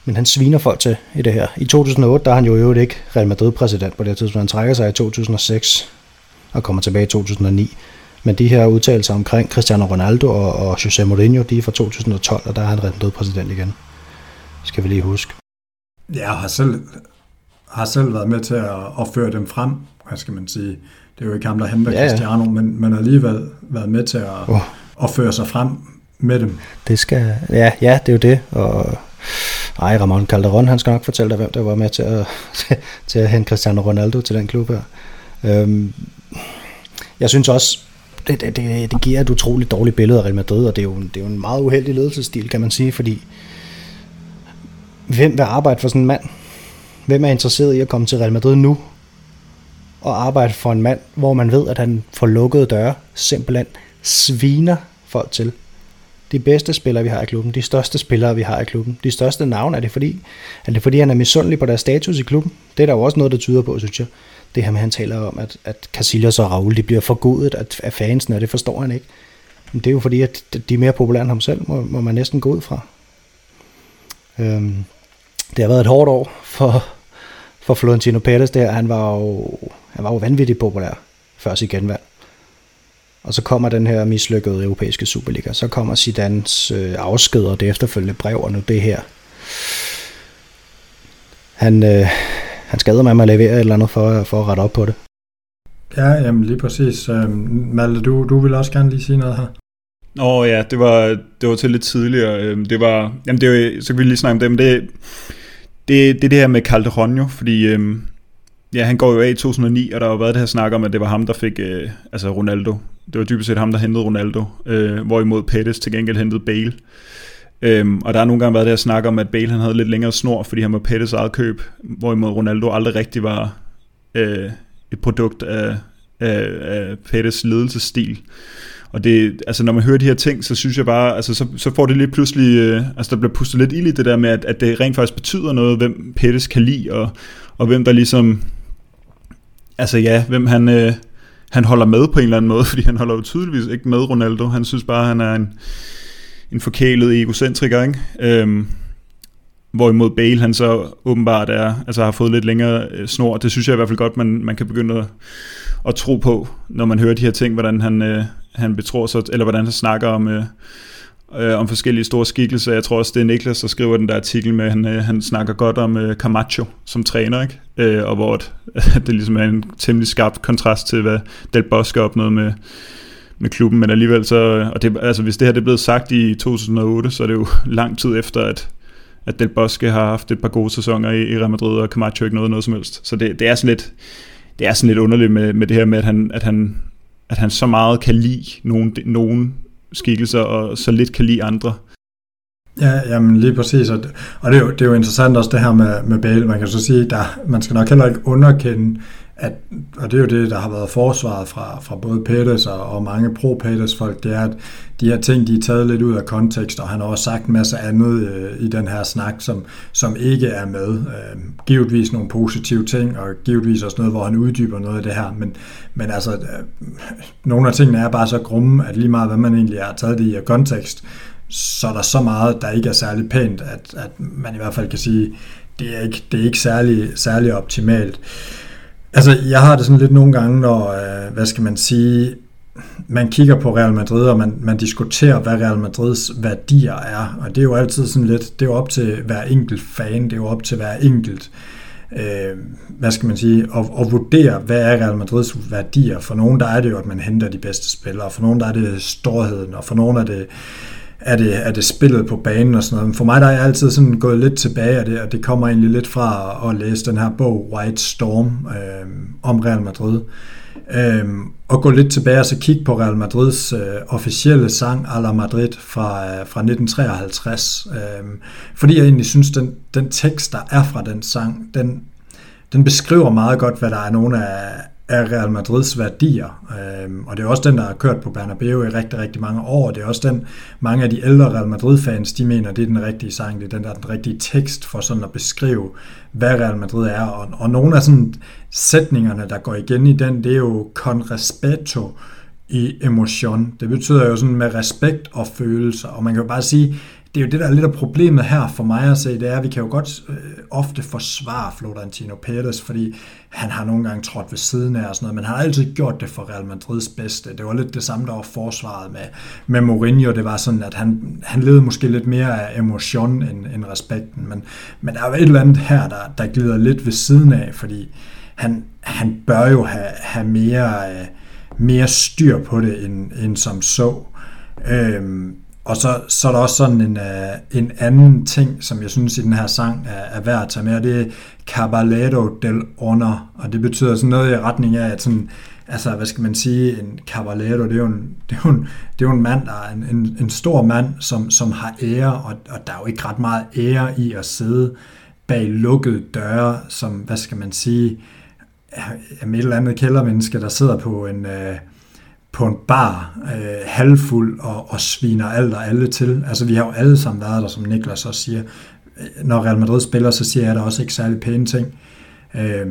Men han sviner folk til i det her. I 2008, der er han jo i øvrigt ikke Real Madrid-præsident på det tidspunkt. Han trækker sig i 2006 og kommer tilbage i 2009. Men de her udtalelser omkring Cristiano Ronaldo og, og José Mourinho, de er fra 2012, og der er han rent død præsident igen. Skal vi lige huske. Ja, har selv, har selv været med til at, at føre dem frem, hvad skal man sige. Det er jo ikke ham, der henter ja, ja. Cristiano, men, men har alligevel været med til at, oh. at føre sig frem med dem. Det skal, ja, ja, det er jo det, og ej, Ramon Calderon, han skal nok fortælle dig, hvem der var med til at, til at hente Cristiano Ronaldo til den klub her. Øhm, jeg synes også, det, det, det, det giver et utroligt dårligt billede af Real Madrid, og det er, jo, det er jo en meget uheldig ledelsesstil, kan man sige, fordi hvem vil arbejde for sådan en mand? Hvem er interesseret i at komme til Real Madrid nu og arbejde for en mand, hvor man ved, at han får lukkede døre, simpelthen sviner folk til. De bedste spillere, vi har i klubben, de største spillere, vi har i klubben, de største navne, er det fordi, er det fordi han er misundelig på deres status i klubben? Det er der jo også noget, der tyder på, synes jeg det her med, han taler om, at, at Casillas og Raul, de bliver forgudet af, af fansen, og det forstår han ikke. Men det er jo fordi, at de er mere populære end ham selv, må, må man næsten gå ud fra. Øhm, det har været et hårdt år for, for Florentino Pérez der. Han var jo, han var jo vanvittigt populær. før sit genvalg. Og så kommer den her mislykkede europæiske Superliga. Så kommer Zidans øh, afsked og det efterfølgende brev, og nu det her. Han, øh, han skader med at levere et eller andet for, for at rette op på det. Ja, jamen lige præcis. Øhm, Malte, du, du vil også gerne lige sige noget her. Åh oh, ja, det var, det var til lidt tidligere. Øhm, det var, jamen det var, så kan vi lige snakke om det, men det, det, det er det her med Calderon fordi øhm, ja, han går jo af i 2009, og der har været det her snak om, at det var ham, der fik øh, altså Ronaldo. Det var dybest set ham, der hentede Ronaldo, øh, hvorimod Pettis til gengæld hentede Bale. Øhm, og der har nogle gange været det her snak om, at Bale han havde lidt længere snor, fordi han var Pettis eget køb, hvorimod Ronaldo aldrig rigtig var øh, et produkt af, af, af Pettis ledelsesstil. Og det, altså når man hører de her ting, så synes jeg bare, altså så, så får det lidt pludselig, øh, altså der bliver pustet lidt ild i det der med, at, at det rent faktisk betyder noget, hvem Pettis kan lide, og, og hvem der ligesom, altså ja, hvem han, øh, han holder med på en eller anden måde, fordi han holder jo tydeligvis ikke med Ronaldo. Han synes bare, han er en, en forkælet egocentriker, ikke? Øhm, hvorimod Bale han så åbenbart er, altså har fået lidt længere øh, snor. Det synes jeg i hvert fald godt, man, man kan begynde at, at tro på, når man hører de her ting, hvordan han, øh, han betror sig, eller hvordan han snakker om, øh, øh, om forskellige store skikkelser. Jeg tror også, det er Niklas, der skriver den der artikel med, han, øh, han snakker godt om øh, Camacho som træner, ikke? Øh, og hvor det, det ligesom er en temmelig skarp kontrast til, hvad Del Bosque opnåede med, med klubben, men alligevel så, øh, og det, altså hvis det her det er blevet sagt i 2008, så er det jo lang tid efter, at, at Del Bosque har haft et par gode sæsoner i, i Real Madrid, og Camacho ikke noget, noget som helst. Så det, det er sådan lidt, det er sådan lidt underligt med, med det her med, at han, at han, at han så meget kan lide nogen, nogen skikkelser, og så lidt kan lide andre. Ja, jamen lige præcis, og, og det, er jo, det er jo interessant også det her med, med Bale. Man kan så sige, der, man skal nok heller ikke underkende, at, og det er jo det, der har været forsvaret fra, fra både Peters og, og mange pro-Peters folk, det er, at de her ting, de er taget lidt ud af kontekst, og han har også sagt en masse andet øh, i den her snak, som, som ikke er med. Øh, givetvis nogle positive ting, og givetvis også noget, hvor han uddyber noget af det her, men, men altså, øh, nogle af tingene er bare så grumme, at lige meget hvad man egentlig har taget det i af kontekst, så er der så meget, der ikke er særlig pænt, at, at man i hvert fald kan sige, det er ikke, det er ikke særlig, særlig optimalt. Altså, jeg har det sådan lidt nogle gange, når, øh, hvad skal man sige, man kigger på Real Madrid, og man, man diskuterer, hvad Real Madrids værdier er, og det er jo altid sådan lidt, det er jo op til hver enkelt fan, det er jo op til hver enkelt, øh, hvad skal man sige, at, at vurdere, hvad er Real Madrids værdier. For nogen der er det jo, at man henter de bedste spillere, for nogen der er det storheden, og for nogen er det er det, er det spillet på banen og sådan noget. Men for mig der er jeg altid sådan gået lidt tilbage af det, og det kommer egentlig lidt fra at læse den her bog White Storm øh, om Real Madrid. Øh, og gå lidt tilbage og så kigge på Real Madrids øh, officielle sang A la Madrid fra, øh, fra 1953. Øh, fordi jeg egentlig synes, den, den tekst, der er fra den sang, den, den beskriver meget godt, hvad der er nogle af, af Real Madrids værdier. Øhm, og det er også den, der har kørt på Bernabeu i rigtig, rigtig mange år. Det er også den, mange af de ældre Real Madrid-fans, de mener, det er den rigtige sang, det er den der den rigtige tekst for sådan at beskrive, hvad Real Madrid er. Og, og nogle af sådan sætningerne, der går igen i den, det er jo con respeto i emotion. Det betyder jo sådan med respekt og følelser. Og man kan jo bare sige, det er jo det, der er lidt af problemet her for mig at se, det er, at vi kan jo godt øh, ofte forsvare Florentino Pérez, fordi han har nogle gange trådt ved siden af og sådan noget, men han har altid gjort det for Real Madrids bedste. Det var lidt det samme, der var forsvaret med, med Mourinho. Det var sådan, at han, han levede måske lidt mere af emotion end, end respekten, men, men der er jo et eller andet her, der, der glider lidt ved siden af, fordi han, han bør jo have, have mere, øh, mere styr på det, end, end som så. Øhm, og så, så er der også sådan en, øh, en anden ting, som jeg synes i den her sang er, er værd at tage med, og det er Caballero del Honor, og det betyder sådan noget i retning af, at sådan, altså, hvad skal man sige, en caballero, det er jo en, det er jo en, det er jo en mand, der er en, en, en stor mand, som, som har ære, og, og der er jo ikke ret meget ære i at sidde bag lukkede døre, som, hvad skal man sige, er et eller andet kældermenneske, der sidder på en, øh, på en bar, øh, halvfuld og, og sviner alt og alle til. Altså vi har jo alle sammen været der, som Niklas også siger. Øh, når Real Madrid spiller, så siger jeg der også ikke særlig pæne ting. Øh,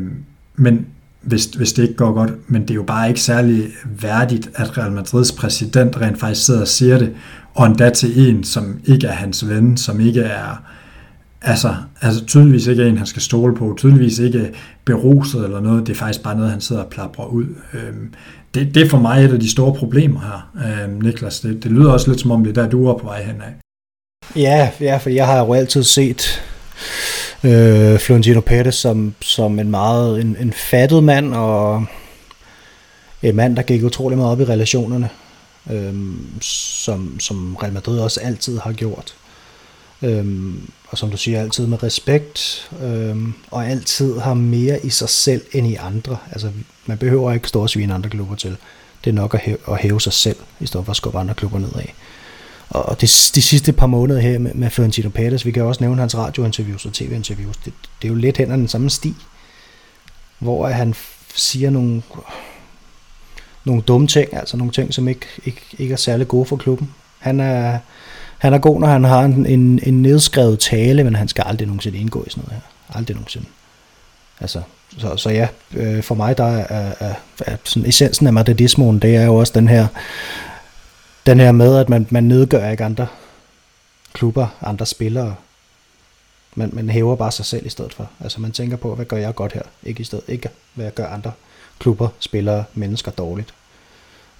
men hvis, hvis det ikke går godt, men det er jo bare ikke særlig værdigt, at Real Madrids præsident rent faktisk sidder og siger det, og endda til en, som ikke er hans ven, som ikke er, altså, altså tydeligvis ikke en, han skal stole på, tydeligvis ikke beruset eller noget, det er faktisk bare noget, han sidder og plapper ud. Øhm, det, det er for mig et af de store problemer her, øhm, Niklas. Det, det lyder også lidt som om, det er der, du er på vej hen af. Ja, ja, for jeg har jo altid set øh, Florentino Pérez som, som en meget en, en fattet mand, og en mand, der gik utrolig meget op i relationerne, øh, som, som Real Madrid også altid har gjort. Øhm, og som du siger, altid med respekt, øh, og altid har mere i sig selv end i andre. Altså, man behøver ikke stå og svine andre klubber til. Det er nok at hæve, at hæve sig selv, i stedet for at skubbe andre klubber nedad. Og det, de sidste par måneder her med, med Florentino Pérez, vi kan også nævne hans radiointerviews og tv-interviews, det, det er jo lidt hen ad den samme sti, hvor han siger nogle, nogle dumme ting, altså nogle ting, som ikke, ikke, ikke er særlig gode for klubben. Han er, han er god, når han har en, en, en nedskrevet tale, men han skal aldrig nogensinde indgå i sådan noget her. Aldrig nogensinde. Altså, så, så ja, øh, for mig der er, er, er sådan essensen af madridismoen, det er jo også den her, den her med, at man, man nedgør ikke andre klubber, andre spillere. Man, man hæver bare sig selv i stedet for. Altså man tænker på, hvad gør jeg godt her? Ikke i stedet, ikke hvad jeg gør andre klubber, spillere, mennesker dårligt.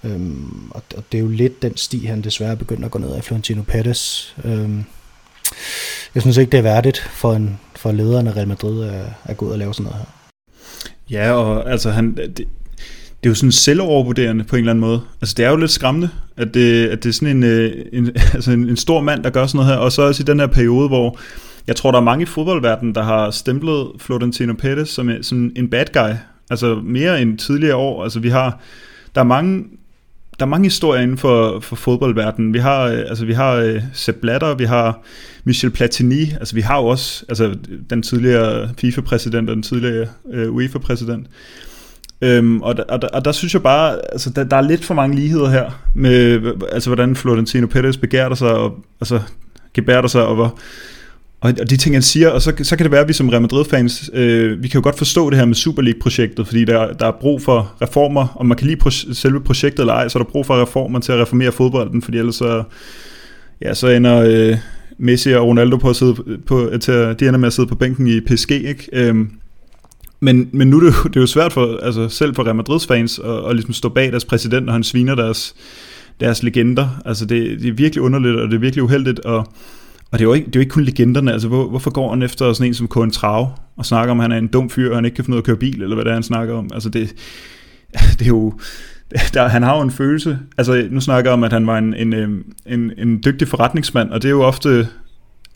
Øhm, og, og det er jo lidt den sti, han desværre begyndte at gå ned af Florentino Pettis. Øhm, jeg synes ikke, det er værdigt for, en, for lederen af Real Madrid at, at gå ud og lave sådan noget her. Ja, og altså han, det, det er jo sådan selvovervurderende på en eller anden måde. Altså det er jo lidt skræmmende, at det, at det er sådan en, øh, en, altså en, en stor mand, der gør sådan noget her. Og så også i den her periode, hvor jeg tror, der er mange i fodboldverdenen, der har stemplet Florentino Pettis som sådan en bad guy. Altså mere end tidligere år. Altså vi har, der er mange der er mange historier inden for, for fodboldverdenen. Vi har, øh, altså, vi har øh, Sepp Blatter, vi har Michel Platini, altså vi har jo også altså, den tidligere FIFA-præsident og den tidligere uh, UEFA-præsident. Øhm, og, der, og, der, og der synes jeg bare, altså der, der er lidt for mange ligheder her, med altså hvordan Florentino Perez begærter sig, og altså gebærter sig, og hvor, og, og de ting, han siger, og så, så kan det være, at vi som Real Madrid-fans, øh, vi kan jo godt forstå det her med Super League-projektet, fordi der, der er brug for reformer, og man kan lide pro- selve projektet eller ej, så er der brug for reformer til at reformere fodbolden, fordi ellers så, ja, så ender øh, Messi og Ronaldo på at sidde på, til de ender med at sidde på bænken i PSG, ikke? Øhm, men, men nu er det, jo, det er jo svært for, altså selv for Real Madrids fans at, at ligesom stå bag deres præsident, når han sviner deres, deres legender. Altså det, det er virkelig underligt, og det er virkelig uheldigt, og og det er jo ikke, det er jo ikke kun legenderne, altså hvor, hvorfor går han efter sådan en som Koen Trav og snakker om, at han er en dum fyr, og han ikke kan finde ud af at køre bil, eller hvad det er, han snakker om. Altså det, det er jo, der, han har jo en følelse, altså nu snakker jeg om, at han var en, en, øhm, en, en dygtig forretningsmand, og det er jo ofte,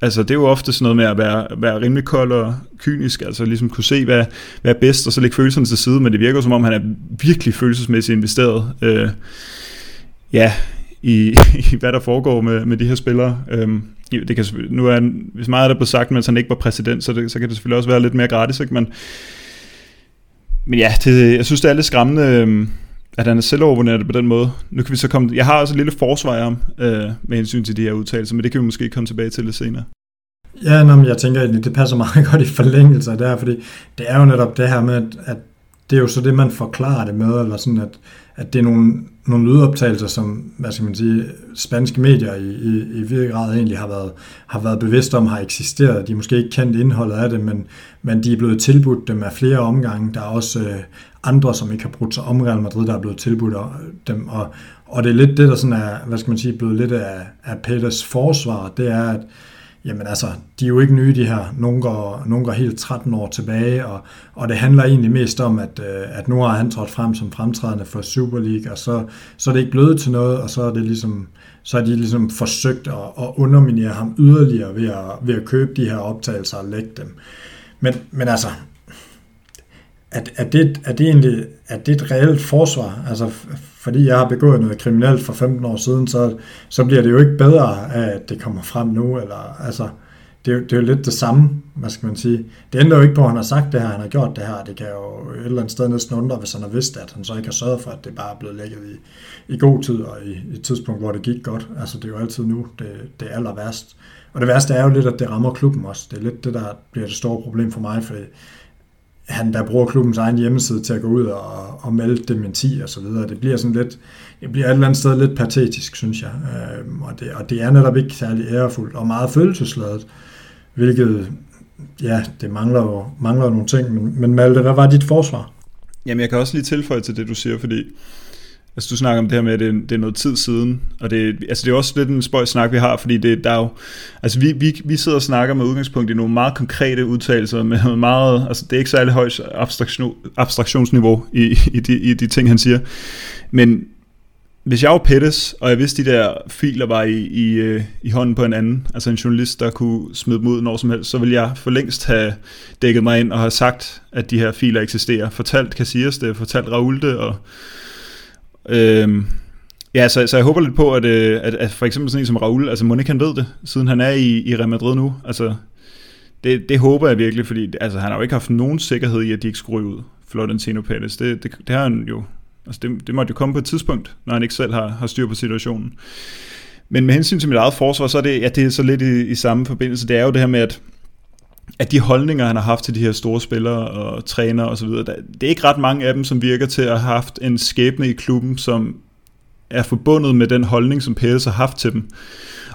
altså det er jo ofte sådan noget med at være, være rimelig kold og kynisk, altså ligesom kunne se, hvad, hvad er bedst, og så lægge følelserne til side, men det virker som om, han er virkelig følelsesmæssigt investeret. Øh, ja, i, i hvad der foregår med, med de her spillere. Øhm, det kan, nu er, hvis meget er der blevet sagt, mens han ikke var præsident, så, det, så kan det selvfølgelig også være lidt mere gratis, ikke? Men, men ja, det, jeg synes, det er lidt skræmmende, øhm, at han er selvovervurderet på den måde. Nu kan vi så komme, jeg har også et lille forsvar om, øh, med hensyn til de her udtalelser, men det kan vi måske komme tilbage til lidt senere. Ja, nå, men jeg tænker, egentlig, det passer meget godt i forlængelse af det her, fordi det er jo netop det her med, at det er jo så det, man forklarer det med, eller sådan, at, at det er nogle, nogle lydoptagelser, som, hvad skal man sige, spanske medier i, i, i virkelig grad egentlig har været, har været bevidste om, har eksisteret. De er måske ikke kendt indholdet af det, men, men de er blevet tilbudt dem af flere omgange. Der er også øh, andre, som ikke har brugt sig om Real Madrid, der er blevet tilbudt øh, dem, og, og det er lidt det, der sådan er, hvad skal man sige, blevet lidt af, af Peters forsvar, det er, at Jamen altså, de er jo ikke nye, de her. Nogle går, nogle går helt 13 år tilbage, og, og det handler egentlig mest om, at, øh, at nu har han trådt frem som fremtrædende for Super League, og så, så er det ikke blevet til noget, og så er det ligesom, så har de ligesom forsøgt at, at underminere ham yderligere ved at, ved at købe de her optagelser og lægge dem. Men, men altså, at, at, det, er, det egentlig, er det et reelt forsvar? Altså, fordi jeg har begået noget kriminelt for 15 år siden, så, så bliver det jo ikke bedre af, at det kommer frem nu. Eller, altså, det, er, det er jo lidt det samme, hvad skal man sige. Det ændrer jo ikke på, at han har sagt det her, han har gjort det her. Det kan jo et eller andet sted næsten undre, hvis han har vidst, at han så ikke har sørget for, at det bare er blevet lækket i, i god tid, og i, i et tidspunkt, hvor det gik godt. Altså, det er jo altid nu, det, det er aller værst. Og det værste er jo lidt, at det rammer klubben også. Det er lidt det, der bliver det store problem for mig, fordi han der bruger klubbens egen hjemmeside til at gå ud og, og melde dementi og så videre. Det bliver sådan lidt, det bliver et eller andet sted lidt patetisk, synes jeg. Øh, og, det, og det er netop ikke særlig ærefuldt og meget følelsesladet. hvilket, ja, det mangler jo mangler nogle ting, men, men Malte, hvad var dit forsvar? Jamen, jeg kan også lige tilføje til det, du siger, fordi Altså du snakker om det her med, at det, det er noget tid siden, og det, altså det er også lidt en spøjs snak, vi har, fordi det, der er jo, altså vi, vi, vi sidder og snakker med udgangspunkt i nogle meget konkrete udtalelser, med meget, altså det er ikke særlig højt abstraktion, abstraktionsniveau i, i, de, i de ting, han siger. Men hvis jeg var Pettis, og jeg vidste, de der filer var i, i, øh, i hånden på en anden, altså en journalist, der kunne smide dem ud når som helst, så ville jeg for længst have dækket mig ind og have sagt, at de her filer eksisterer. Fortalt Casillas det, fortalt Raoul det, og Øhm, ja, så, så jeg håber lidt på, at, øh, at, at for eksempel sådan en som Raul, altså Monik han ved det, siden han er i, i Real Madrid nu, altså det, det håber jeg virkelig, fordi altså, han har jo ikke haft nogen sikkerhed i, at de ikke skulle ryge ud, Florentino Pérez. Det, det, det har han jo, altså det, det måtte jo komme på et tidspunkt, når han ikke selv har, har styr på situationen. Men med hensyn til mit eget forsvar, så er det, ja, det er så lidt i, i samme forbindelse. Det er jo det her med, at at de holdninger, han har haft til de her store spillere og trænere osv., det er ikke ret mange af dem, som virker til at have haft en skæbne i klubben, som er forbundet med den holdning, som Pérez har haft til dem.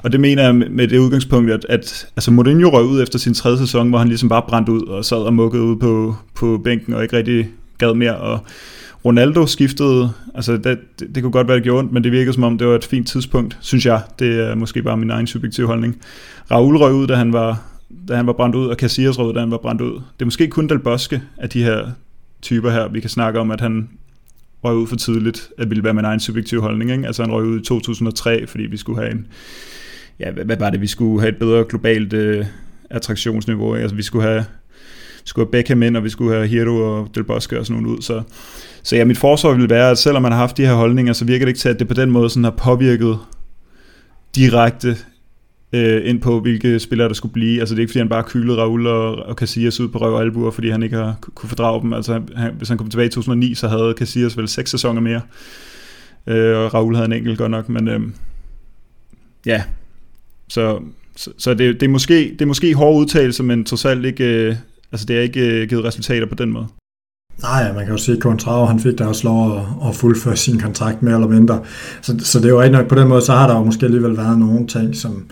Og det mener jeg med det udgangspunkt, at, at altså Mourinho røg ud efter sin tredje sæson, hvor han ligesom bare brændte ud og sad og mukkede ud på, på bænken og ikke rigtig gad mere. Og Ronaldo skiftede, altså det, det, det kunne godt være, det gjorde ondt, men det virkede som om, det var et fint tidspunkt, synes jeg. Det er måske bare min egen subjektive holdning. Raul røg ud, da han var da han var brændt ud, og Casillas råd, da han var brændt ud. Det er måske kun Del Bosque af de her typer her, vi kan snakke om, at han røg ud for tidligt, at ville være min egen subjektiv holdning. Ikke? Altså han røg ud i 2003, fordi vi skulle have en, ja, hvad, hvad var det, vi skulle have et bedre globalt øh, attraktionsniveau. Ikke? Altså vi skulle have, vi skulle have Beckham ind, og vi skulle have Hiro og Del Bosque og sådan noget ud. Så, så ja, mit forsvar vil være, at selvom man har haft de her holdninger, så virker det ikke til, at det på den måde sådan har påvirket direkte øh, ind på, hvilke spillere der skulle blive. Altså det er ikke, fordi han bare kylede Raul og, og Casillas ud på røv og albuer, fordi han ikke har kunne fordrage dem. Altså han, hvis han kom tilbage i 2009, så havde Casillas vel seks sæsoner mere. Øh, og Raul havde en enkelt godt nok, men øh, ja. Så, så, så det, det, er måske, det er måske hårde udtalelser, men trods alt ikke, øh, altså det er ikke øh, givet resultater på den måde. Nej, man kan jo sige, at Contrao, han fik da også lov at, at fuldføre sin kontrakt mere eller mindre. Så, så det er jo rigtig nok på den måde, så har der jo måske alligevel været nogle ting, som,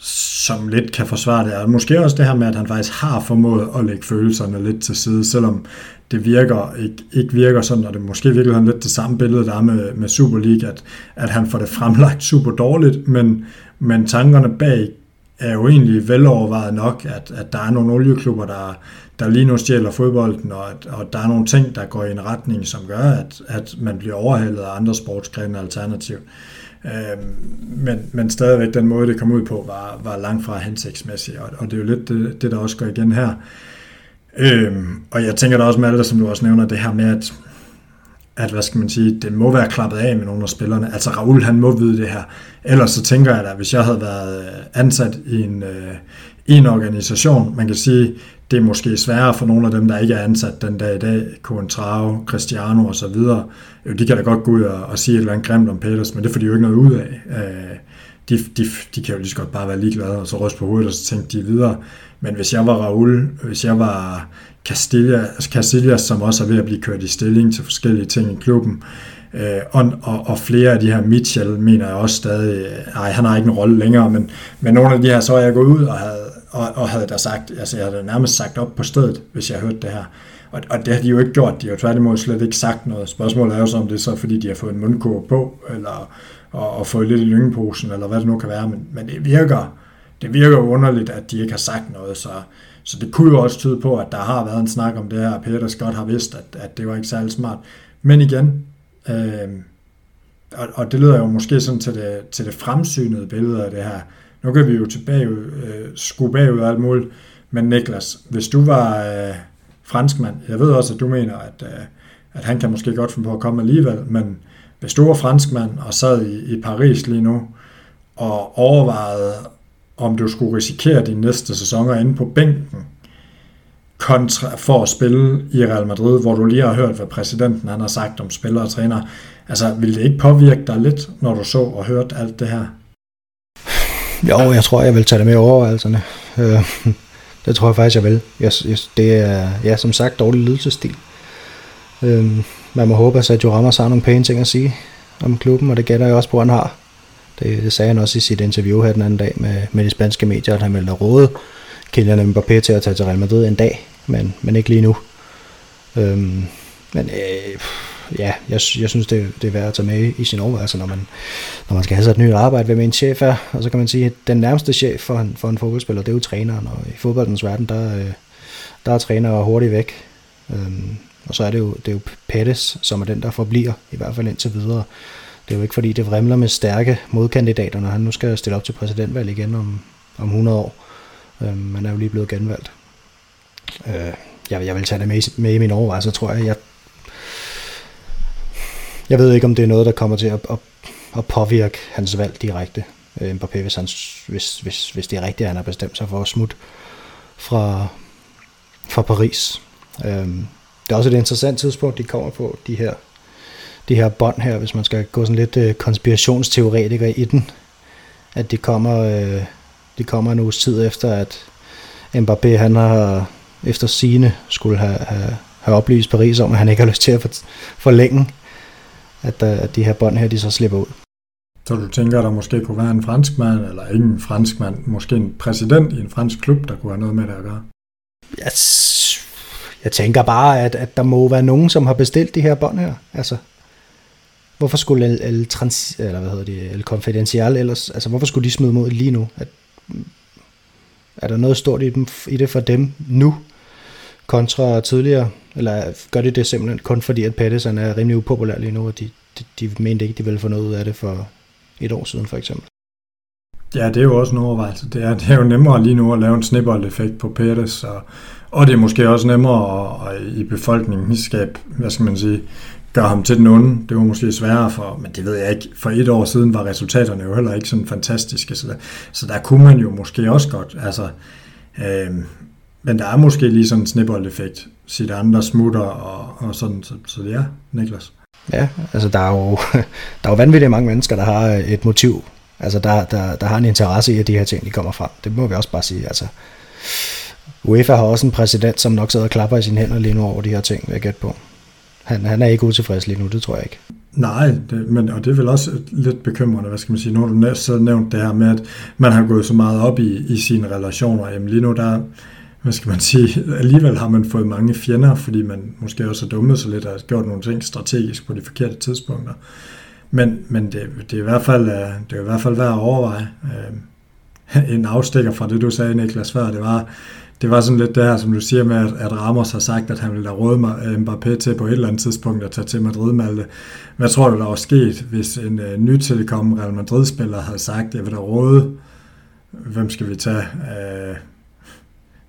som lidt kan forsvare det. Og måske også det her med, at han faktisk har formået at lægge følelserne lidt til side, selvom det virker, ikke, ikke virker sådan, og det måske virkelig han lidt det samme billede, der er med, med Super League, at, at han får det fremlagt super dårligt, men, men tankerne bag er jo egentlig velovervejet nok, at, at der er nogle olieklubber, der, der lige nu stjæler fodbolden, og, at, og der er nogle ting, der går i en retning, som gør, at, at man bliver overhældet af andre sportsgrene alternativt. Øh, men, men stadigvæk den måde, det kom ud på, var, var langt fra hensigtsmæssigt, og, og det er jo lidt det, det der også går igen her. Øhm, og jeg tænker da også med alt det, som du også nævner, det her med, at, at hvad skal man sige, det må være klappet af med nogle af spillerne. Altså Raul, han må vide det her. Ellers så tænker jeg da, hvis jeg havde været ansat i en, øh, i en organisation, man kan sige, det er måske sværere for nogle af dem, der ikke er ansat den dag i dag, Contrao, Cristiano og så videre. Jo, de kan da godt gå ud og, og sige et eller andet grimt om Peters, men det får de jo ikke noget ud af. Øh, de, de, de kan jo lige så godt bare være ligeglade og så ryste på hovedet og så tænke de videre. Men hvis jeg var Raul, hvis jeg var Castilla, Castillas, som også er ved at blive kørt i stilling til forskellige ting i klubben, øh, og, og, og flere af de her Mitchell mener jeg også stadig, nej, han har ikke en rolle længere, men, men nogle af de her, så er jeg gået ud og havde og, og havde der sagt, altså jeg havde nærmest sagt op på stedet, hvis jeg hørte det her. Og, og det har de jo ikke gjort, de har jo tværtimod slet ikke sagt noget. Spørgsmålet er jo så, om det er så, fordi de har fået en mundkurve på, eller og, og fået lidt i lyngeposen, eller hvad det nu kan være, men, men det virker, det virker underligt, at de ikke har sagt noget, så, så det kunne jo også tyde på, at der har været en snak om det her, og Peter Scott har vidst, at, at det var ikke særlig smart. Men igen, øh, og, og det lyder jo måske sådan til det, til det fremsynede billede af det her, nu kan vi jo tilbage, øh, skue bagud og alt muligt, men Niklas, hvis du var øh, franskmand, jeg ved også, at du mener, at, øh, at han kan måske godt finde på at komme alligevel, men hvis du var franskmand og sad i, i Paris lige nu, og overvejede, om du skulle risikere din næste sæsoner inde på bænken, kontra for at spille i Real Madrid, hvor du lige har hørt, hvad præsidenten han har sagt om spillere og trænere. Altså, ville det ikke påvirke dig lidt, når du så og hørte alt det her? Jo, jeg tror, jeg vil tage det med over overvejelserne. Øh, det tror jeg faktisk, jeg vil. Jeg, jeg, det er, ja, som sagt, dårlig ledelsesstil. Øh, man må håbe, at Sergio Ramos har nogle pæne ting at sige om klubben, og det gætter jeg også på, at han har. Det, det sagde han også i sit interview her den anden dag med, med de spanske medier, at han ville råde Kylian Mbappé til at tage til Real Madrid en dag, men, men ikke lige nu. Øhm, men øh, ja, jeg, jeg synes, det, det er værd at tage med i sin overvejelse, når man, når man skal have sig et nyt arbejde, hvem en chef er. Og så kan man sige, at den nærmeste chef for en, for en fodboldspiller, det er jo træneren, og i fodboldens verden, der, øh, der er trænere hurtigt væk. Øhm, og så er det jo, det er jo Pettis, som er den, der forbliver, i hvert fald indtil videre. Det er jo ikke fordi, det vrimler med stærke modkandidater, når han nu skal stille op til præsidentvalg igen om, om 100 år. Øhm, man er jo lige blevet genvalgt. Øh, jeg, jeg vil tage det med, med i min overvejelse, tror jeg. jeg. Jeg ved ikke, om det er noget, der kommer til at, at, at påvirke hans valg direkte. Øh, Mbappé, hvis, han, hvis, hvis, hvis det er rigtigt, at han har bestemt sig for at smutte fra, fra Paris. Øhm, det er også et interessant tidspunkt, de kommer på, de her, de her bånd her, hvis man skal gå sådan lidt øh, konspirationsteoretiker i den, at de kommer, øh, de kommer en uges tid efter, at Mbappé, han har efter sine skulle have, have, have oplyst Paris om, at han ikke har lyst til at forlænge, at, øh, at de her bånd her, de så slipper ud. Så du tænker, at der måske kunne være en franskmand, eller ikke en franskmand, måske en præsident i en fransk klub, der kunne have noget med det at gøre? Jeg, jeg tænker bare, at, at der må være nogen, som har bestilt de her bånd her. Altså, hvorfor skulle El, El, Trans, eller hvad hedder det, El Confidential ellers, altså hvorfor skulle de smide mod lige nu? At, er der noget stort i, dem, i det for dem nu, kontra tidligere? Eller gør de det simpelthen kun fordi, at Patterson er rimelig upopulær lige nu, og de, de, de mente ikke, de ville få noget ud af det for et år siden for eksempel? Ja, det er jo også en overvejelse. Det er, det er jo nemmere lige nu at lave en snibbold-effekt på Pettis, og, og det er måske også nemmere at, at i befolkningen skabe, hvad skal man sige, gøre ham til den onde. Det var måske sværere for, men det ved jeg ikke. For et år siden var resultaterne jo heller ikke sådan fantastiske, så der, så der kunne man jo måske også godt, altså, øh, men der er måske lige sådan en snibbold-effekt. Sit andre smutter og, og sådan, så, så det er, Niklas. Ja, altså der er jo, der er jo vanvittigt mange mennesker, der har et motiv, altså der, der, der har en interesse i, at de her ting de kommer frem. Det må vi også bare sige. Altså, UEFA har også en præsident, som nok sidder og klapper i sine hænder lige nu over de her ting, vil jeg gætte på. Han, han er ikke utilfreds lige nu, det tror jeg ikke. Nej, det, men, og det er vel også lidt bekymrende, hvad skal man sige, når du så nævnt det her med, at man har gået så meget op i, i sine relationer. Jamen lige nu, der, hvad skal man sige, alligevel har man fået mange fjender, fordi man måske også har dummet sig lidt og gjort nogle ting strategisk på de forkerte tidspunkter. Men, men det, det, er i hvert fald, øh, det er i hvert fald værd at overveje. Øh, en afstikker fra det, du sagde, Niklas, før, det var, det var sådan lidt det her, som du siger med, at, at Ramos har sagt, at han ville have rådet øh, Mbappé til på et eller andet tidspunkt at tage til Madrid Malte. Hvad tror du, der var sket, hvis en uh, nytilkommen Real Madrid-spiller havde sagt, at jeg vil da råde, hvem skal vi tage? Uh,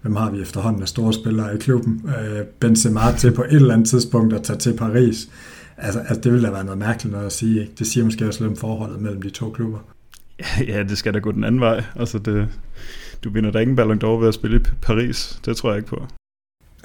hvem har vi efterhånden af store spillere i klubben? Øh, Benzema til på et eller andet tidspunkt at tage til Paris. Altså, altså det ville da være noget mærkeligt noget at sige. Ikke? Det siger måske også lidt om forholdet mellem de to klubber. Ja, det skal da gå den anden vej. Altså det, du vinder da ikke en Ballon d'Or ved at spille i Paris. Det tror jeg ikke på.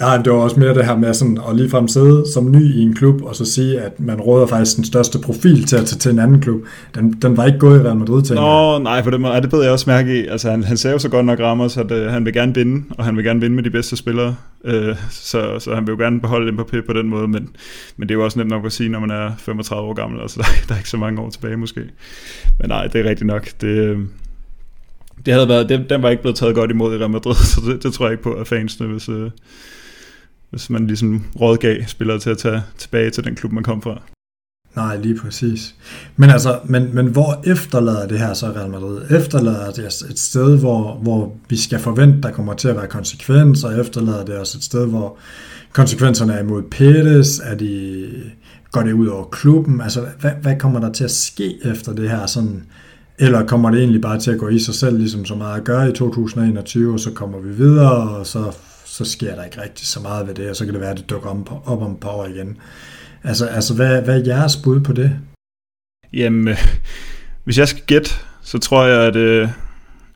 Ja, det var også mere det her med sådan at ligefrem sidde som ny i en klub, og så sige, at man råder faktisk den største profil til at tage til en anden klub. Den, den var ikke gået i Real Madrid til. Nå, nej, for det, må, det ved jeg også mærke i. Altså, han, han sagde jo så godt nok Ramos, at uh, han vil gerne vinde, og han vil gerne vinde med de bedste spillere. Uh, så, så han vil jo gerne beholde Mbappé på den måde, men, men det er jo også nemt nok at sige, når man er 35 år gammel. Altså, der, der er ikke så mange år tilbage måske. Men nej, det er rigtigt nok. Det, øh, det havde været, det, den var ikke blevet taget godt imod i Real Madrid, så det, det tror jeg ikke på af fansene, hvis, øh, hvis man ligesom rådgav spillere til at tage tilbage til den klub, man kom fra. Nej, lige præcis. Men altså, men, men hvor efterlader det her så Real Madrid? Efterlader det os et sted, hvor, hvor vi skal forvente, der kommer til at være konsekvenser? Efterlader det os et sted, hvor konsekvenserne er imod Pérez? Er de, går det ud over klubben? Altså, hvad, hvad kommer der til at ske efter det her sådan eller kommer det egentlig bare til at gå i sig selv, ligesom så meget at gøre i 2021, og så kommer vi videre, og så, så sker der ikke rigtig så meget ved det, og så kan det være, at det dukker op, op om et par år igen. Altså, altså hvad, hvad er jeres bud på det? Jamen, øh, hvis jeg skal gætte, så tror jeg, at, øh,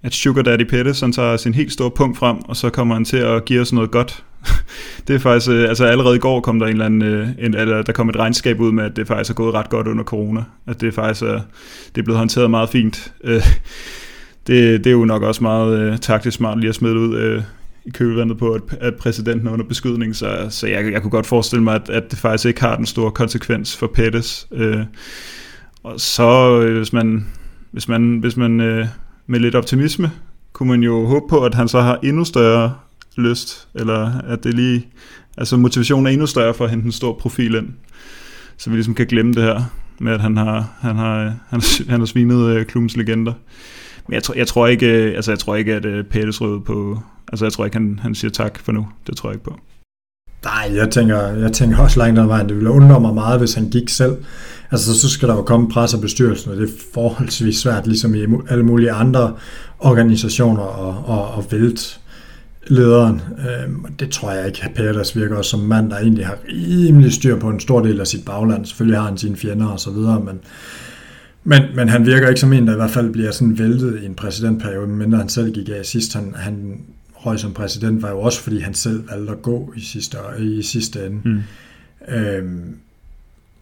at Sugar Daddy Pettis, tager sin helt store punkt frem, og så kommer han til at give os noget godt det er faktisk, øh, altså allerede i går kom der en eller anden, øh, en, eller der kom et regnskab ud med, at det faktisk er gået ret godt under corona. At det faktisk er, det er blevet håndteret meget fint. Øh, det, det er jo nok også meget øh, taktisk smart lige at smide ud øh, i kølvandet på, at, at præsidenten er under beskydning, så, så jeg, jeg kunne godt forestille mig, at, at det faktisk ikke har den store konsekvens for Pettis. Øh, og så, øh, hvis man, hvis man, hvis man øh, med lidt optimisme kunne man jo håbe på, at han så har endnu større lyst, eller at det lige, altså motivationen er endnu større for at hente en stor profil ind, så vi ligesom kan glemme det her med, at han har, han har, han, han har svinet øh, klubbens legender. Men jeg tror, jeg tror ikke, øh, altså jeg tror ikke, at øh, Pæles rød på, altså jeg tror ikke, han, han siger tak for nu. Det tror jeg ikke på. Nej, jeg tænker, jeg tænker også langt ad vejen. Det ville undre mig meget, hvis han gik selv. Altså, så skal der jo komme pres af bestyrelsen, og det er forholdsvis svært, ligesom i alle mulige andre organisationer, og, og, og vælte lederen. Øhm, det tror jeg ikke, at Peters virker også som mand, der egentlig har rimelig styr på en stor del af sit bagland. Selvfølgelig har han sine fjender og så videre, men, men, men han virker ikke som en, der i hvert fald bliver sådan væltet i en præsidentperiode, mindre han selv gik af sidst. Han, han røg som præsident, var jo også, fordi han selv valgte at gå i sidste, i sidste ende. Mm. Øhm,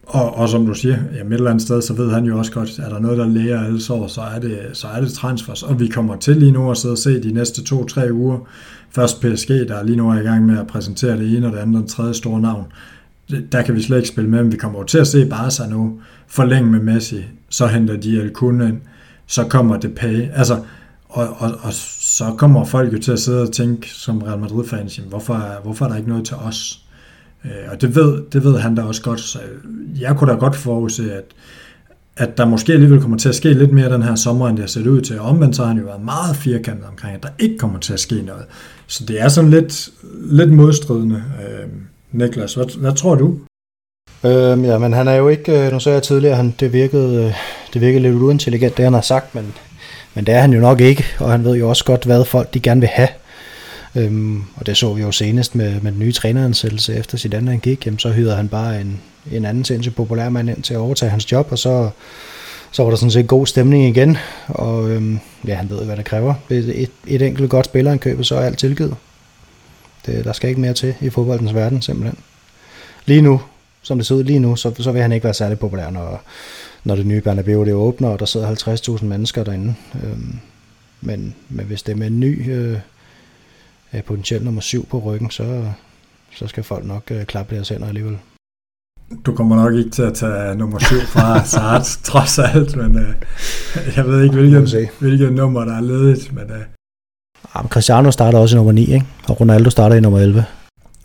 og, og som du siger, ja, et eller andet sted, så ved han jo også godt, at der er noget, der læger alle sår, så er det, så er det transfers. Og vi kommer til lige nu at sidde og se de næste to-tre uger. Først PSG, der lige nu er i gang med at præsentere det ene og det andet og det tredje store navn. Der kan vi slet ikke spille med, men vi kommer jo til at se Barca nu forlænge med Messi. Så henter de al ind. Så kommer det pay. Altså, og, og, og, så kommer folk jo til at sidde og tænke som Real Madrid-fans, hvorfor, hvorfor er der ikke noget til os? Øh, og det ved, det ved han da også godt, så jeg kunne da godt forudse, at, at der måske alligevel kommer til at ske lidt mere den her sommer, end det har set ud til. Omvendt så har han jo været meget firkantet omkring, at der ikke kommer til at ske noget. Så det er sådan lidt, lidt modstridende. Øh, Niklas, hvad, hvad tror du? Øhm, ja, men han er jo ikke, øh, nu sagde jeg tidligere, han, det, virkede, øh, det virkede lidt uintelligent, det han har sagt, men, men det er han jo nok ikke, og han ved jo også godt, hvad folk de gerne vil have. Øhm, og det så vi jo senest med, med den nye træneransættelse efter sit andet han gik, jamen, så hyrede han bare en, en anden sindssygt populær mand ind til at overtage hans job, og så, så var der sådan set god stemning igen, og øhm, ja, han ved hvad det kræver. Et, et, et enkelt godt spillerindkøb, så er alt tilgivet. Det, der skal ikke mere til i fodboldens verden, simpelthen. Lige nu, som det ser ud lige nu, så, så vil han ikke være særlig populær, når, når det nye Bernabeu det åbner, og der sidder 50.000 mennesker derinde. Øhm, men, men hvis det er med en ny øh, potentielt nummer syv på ryggen, så, så skal folk nok øh, klappe deres hænder alligevel. Du kommer nok ikke til at tage nummer 7 fra Sart, trods alt, men øh, jeg ved ikke, hvilket, hvilket nummer, der er ledigt. Men, øh. Cristiano starter også i nummer 9, ikke? og Ronaldo starter i nummer 11.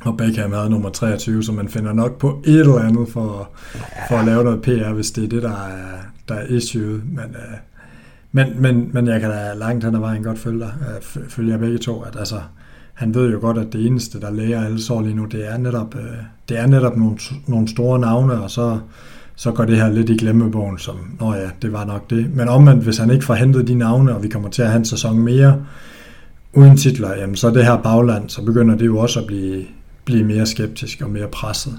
Og Beckham er nummer 23, så man finder nok på et eller andet for, for at lave noget PR, hvis det er det, der er, der er issue. Men, øh, men, men, men jeg kan da langt hen ad vejen godt følge dig, øh, følge jer begge to, at altså, han ved jo godt, at det eneste, der læger alle sår lige nu, det er netop, øh, det er netop nogle, nogle store navne, og så, så går det her lidt i glemmebogen, som, nå ja, det var nok det. Men omvendt, hvis han ikke får hentet de navne, og vi kommer til at have en sæson mere uden titler, jamen så det her bagland, så begynder det jo også at blive, blive mere skeptisk og mere presset.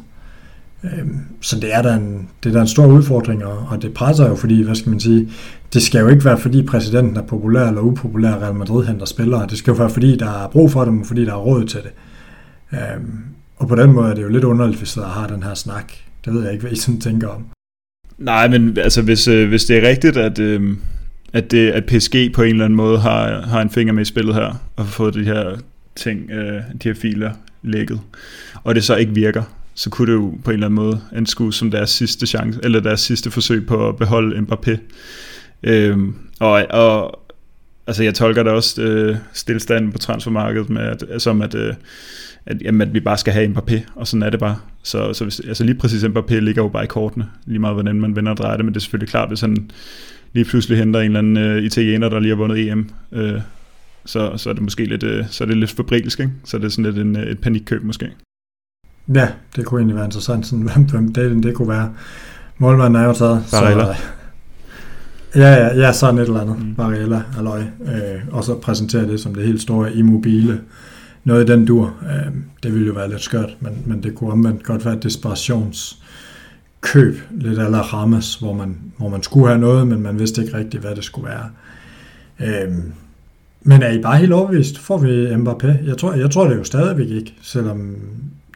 Øhm, så det er da en, det er da en stor udfordring, og det presser jo, fordi, hvad skal man sige, det skal jo ikke være, fordi præsidenten er populær eller upopulær, Real Madrid henter spillere. Det skal jo være, fordi der er brug for dem, og fordi der er råd til det. Øhm, og på den måde er det jo lidt underligt, hvis der har den her snak. Det ved jeg ikke, hvad I sådan tænker om. Nej, men altså, hvis, øh, hvis det er rigtigt, at, øh, at, det, at PSG på en eller anden måde har, har en finger med i spillet her, og har fået de her ting, øh, de her filer lækket, og det så ikke virker, så kunne det jo på en eller anden måde anskue som deres sidste chance, eller deres sidste forsøg på at beholde Mbappé. Øhm, og, og altså jeg tolker da også øh, stillstanden på transfermarkedet med, at, altså, som at, øh, at, jamen, at vi bare skal have Mbappé, og sådan er det bare. Så, så hvis, altså lige præcis Mbappé ligger jo bare i kortene, lige meget hvordan man vender og drejer det, men det er selvfølgelig klart, hvis han lige pludselig henter en eller anden øh, italiener, der lige har vundet EM, øh, så, så er det måske lidt, øh, så er det lidt fabrilsk, ikke? så er det sådan lidt en, et panikkøb måske. Ja, det kunne egentlig være interessant, sådan, hvem, hvem det, det kunne være. Målmanden er jo taget. Barella. Så, ja, ja, ja, sådan et eller andet. Mm. Barella, Aloy. Øh, og så præsentere det som det helt store immobile. Noget i den dur. Øh, det ville jo være lidt skørt, men, men det kunne omvendt godt være et desperationskøb. Lidt eller Rames, hvor man, hvor man skulle have noget, men man vidste ikke rigtigt, hvad det skulle være. Øh, men er I bare helt overbevist? Får vi Mbappé? Jeg tror, jeg tror det jo stadigvæk ikke, selvom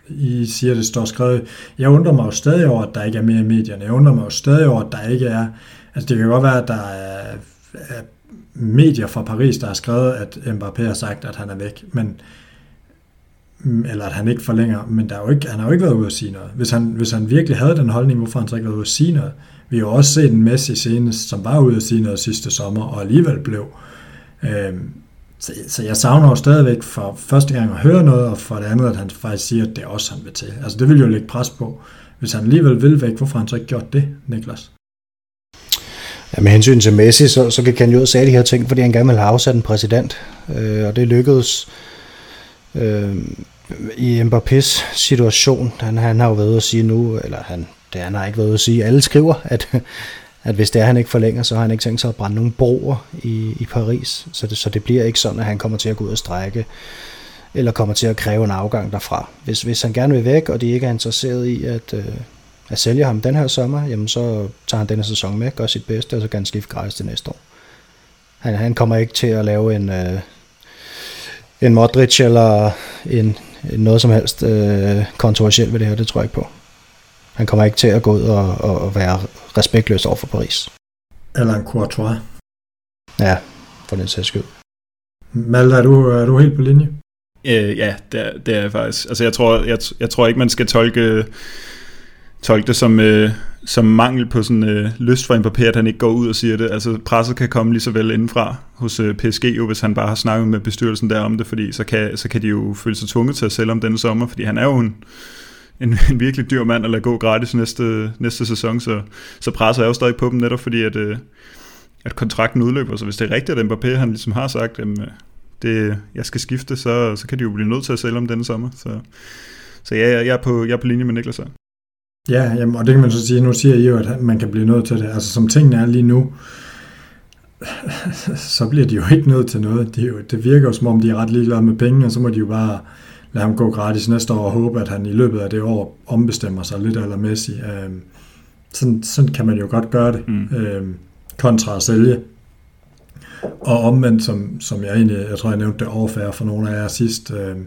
i siger, det står skrevet. Jeg undrer mig jo stadig over, at der ikke er mere i medierne. Jeg undrer mig jo stadig over, at der ikke er... Altså det kan godt være, at der er, er medier fra Paris, der har skrevet, at Mbappé har sagt, at han er væk, men eller at han ikke forlænger, men der er jo ikke, han har jo ikke været ude at sige noget. Hvis han, hvis han virkelig havde den holdning, hvorfor han så ikke været ude at sige noget? Vi har jo også set en Messi senest, som var ude at sige noget sidste sommer, og alligevel blev. Øh, Så, så jeg savner jo stadigvæk for første gang at høre noget, og for det andet, at han faktisk siger, at det er også han vil til. Altså det vil jo lægge pres på. Hvis han alligevel vil væk, hvorfor har han så ikke gjort det, Niklas? Ja, med hensyn til Messi, så, så kan Ken jo sige de her ting, fordi han gerne vil have afsat en præsident, øh, og det lykkedes øh, i Mbappés situation. Han, han har jo været ude at sige nu, eller han, det han har ikke været ude at sige, alle skriver, at, at hvis det er, han ikke forlænger, så har han ikke tænkt sig at brænde nogle broer i, i Paris. Så det, så det bliver ikke sådan, at han kommer til at gå ud og strække, eller kommer til at kræve en afgang derfra. Hvis, hvis han gerne vil væk, og de ikke er interesseret i at, øh, at sælge ham den her sommer, jamen så tager han denne sæson med, gør sit bedste, og så kan han skifte gratis til næste år. Han, han kommer ikke til at lave en, øh, en Modric eller en, noget som helst øh, kontroversielt ved det her, det tror jeg ikke på. Han kommer ikke til at gå ud og, og, være respektløs over for Paris. Eller en Courtois. Ja, for den sags skyld. Malte, er du, er du helt på linje? Øh, ja, det er, det er jeg faktisk. Altså, jeg tror, jeg, jeg tror ikke, man skal tolke, tolke det som, øh, som mangel på sådan øh, lyst for Mbappé, at han ikke går ud og siger det. Altså, presset kan komme lige så vel indenfra hos øh, PSG, jo, hvis han bare har snakket med bestyrelsen der om det, fordi så kan, så kan de jo føle sig tvunget til at sælge om denne sommer, fordi han er jo en, en, en virkelig dyr mand at lade gå gratis næste, næste sæson, så, så presser er jo stadig på dem netop fordi, at, øh, at kontrakten udløber. Så hvis det er rigtigt, at Mbappé han ligesom har sagt, at øh, det, jeg skal skifte, så, så kan de jo blive nødt til at sælge om denne sommer. Så, så ja, jeg, jeg, er på, jeg er på linje med Niklas her. Ja, jamen, og det kan man så sige, nu siger I jo, at man kan blive nødt til det. Altså som tingene er lige nu, så bliver de jo ikke nødt til noget. Det, jo, det virker jo som om, de er ret ligeglade med penge, og så må de jo bare lade ham gå gratis næste år og håbe, at han i løbet af det år ombestemmer sig lidt allermæssigt. Øhm, sådan, sådan kan man jo godt gøre det, mm. øhm, kontra at sælge. Og omvendt, som, som jeg egentlig, jeg tror jeg nævnte det overfærd for nogle af jer sidst, øhm,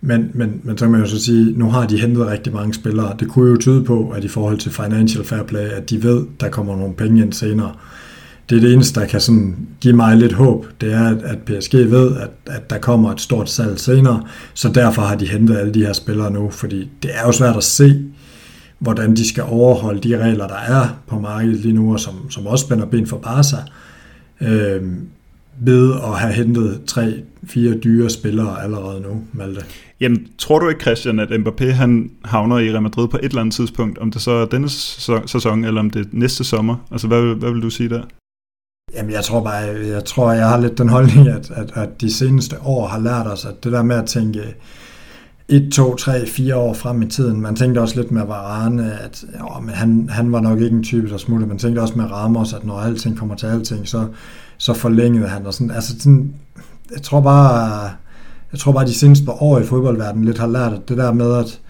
men, men, men så kan man jo så sige, nu har de hentet rigtig mange spillere. Det kunne jo tyde på, at i forhold til financial fair play, at de ved, der kommer nogle penge ind senere det er det eneste, der kan sådan give mig lidt håb, det er, at PSG ved, at, at der kommer et stort salg senere, så derfor har de hentet alle de her spillere nu, fordi det er jo svært at se, hvordan de skal overholde de regler, der er på markedet lige nu, og som, som også spænder ben for Barca, øh, ved at have hentet tre, fire dyre spillere allerede nu, Malte. Jamen, tror du ikke, Christian, at Mbappé han havner i Real Madrid på et eller andet tidspunkt, om det så er denne sæson, eller om det er næste sommer? Altså, hvad, hvad vil du sige der? Jamen, jeg tror bare, jeg tror, jeg har lidt den holdning, at, at, at de seneste år har lært os, at det der med at tænke 1, 2, 3, 4 år frem i tiden, man tænkte også lidt med Varane, at jo, men han, han var nok ikke en type, der smuttede. Man tænkte også med Ramos, at når alting kommer til alting, så, så forlængede han. Og sådan, altså sådan, jeg tror bare, jeg tror bare, de seneste år i fodboldverdenen lidt har lært, at det der med, at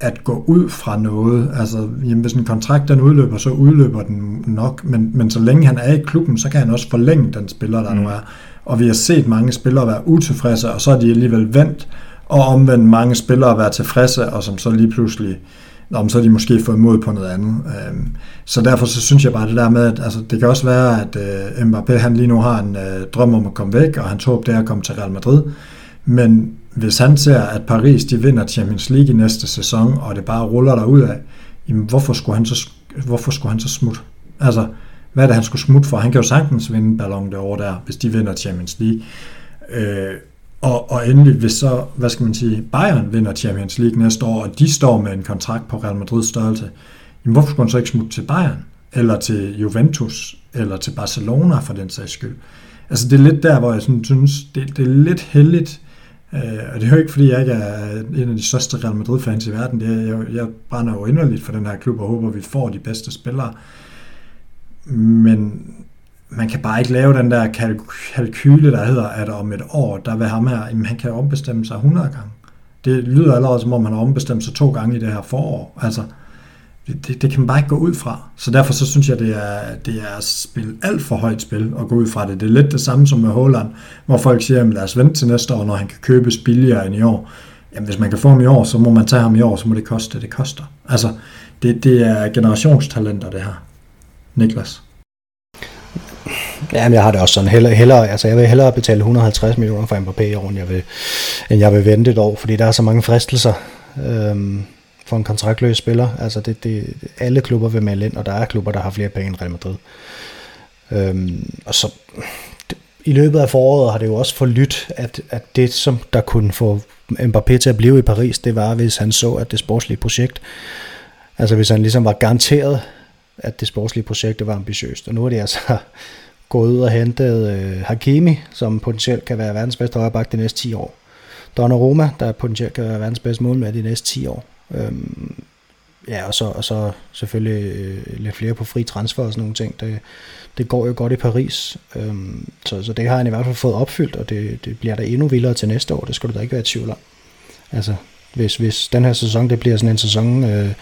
at gå ud fra noget. Altså, jamen, hvis en kontrakt den udløber, så udløber den nok, men, men så længe han er i klubben, så kan han også forlænge den spiller, der mm. nu er. Og vi har set mange spillere være utilfredse, og så er de alligevel vendt, og omvendt mange spillere være tilfredse, og som så lige pludselig, om så er de måske fået mod på noget andet. Øhm, så derfor så synes jeg bare det der med, at altså, det kan også være, at uh, Mbappé han lige nu har en uh, drøm om at komme væk, og hans håb det er at komme til Real Madrid. Men hvis han ser, at Paris de vinder Champions League i næste sæson, og det bare ruller der ud af, jamen hvorfor skulle han så, hvorfor skulle han så smutte? Altså, hvad er det, han skulle smutte for? Han kan jo sagtens vinde Ballon d'Or der, hvis de vinder Champions League. Øh, og, og endelig, hvis så, hvad skal man sige, Bayern vinder Champions League næste år, og de står med en kontrakt på Real Madrid størrelse, jamen hvorfor skulle han så ikke smutte til Bayern? Eller til Juventus? Eller til Barcelona for den sags skyld? Altså det er lidt der, hvor jeg sådan synes, det, det er lidt heldigt, Øh, og det er jo ikke, fordi jeg ikke er en af de største Real Madrid-fans i verden. Det er, jeg, jeg brænder jo inderligt for den her klub og håber, at vi får de bedste spillere. Men man kan bare ikke lave den der kalkyle, der hedder, at om et år, der vil ham her, jamen, han kan ombestemme sig 100 gange. Det lyder allerede, som om han har ombestemt sig to gange i det her forår. Altså, det, det kan man bare ikke gå ud fra. Så derfor så synes jeg, det er, det er at spille alt for højt spil og gå ud fra det. Det er lidt det samme som med Holland, hvor folk siger, at lad os vente til næste år, når han kan købes billigere end i år. Jamen hvis man kan få ham i år, så må man tage ham i år, så må det koste det, det koster. Altså, det, det er generationstalenter, det her. Niklas? Jamen, jeg har det også sådan. Hellere, hellere, altså, jeg vil hellere betale 150 millioner for Mbappé i år, end jeg vil, end jeg vil vente et år, fordi der er så mange fristelser. Øhm, for en kontraktløs spiller. Altså det, det, alle klubber vil melde ind, og der er klubber, der har flere penge end Real Madrid. Øhm, og så, det, i løbet af foråret har det jo også forlydt, at, at det, som der kunne få Mbappé til at blive i Paris, det var, hvis han så, at det sportslige projekt, altså hvis han ligesom var garanteret, at det sportslige projekt det var ambitiøst. Og nu er det altså gået ud og hentet øh, Hakimi, som potentielt kan være verdens bedste højreback de næste 10 år. Donnarumma, der potentielt kan være verdens bedste målmand de næste 10 år. Øhm, ja, og så, og så selvfølgelig øh, lidt flere på fri transfer og sådan nogle ting. Det, det går jo godt i Paris, øhm, så, så det har han i hvert fald fået opfyldt, og det, det bliver der endnu vildere til næste år, det skal du da ikke være i tvivl om. Altså, hvis, hvis den her sæson, det bliver sådan en sæson, øh, lad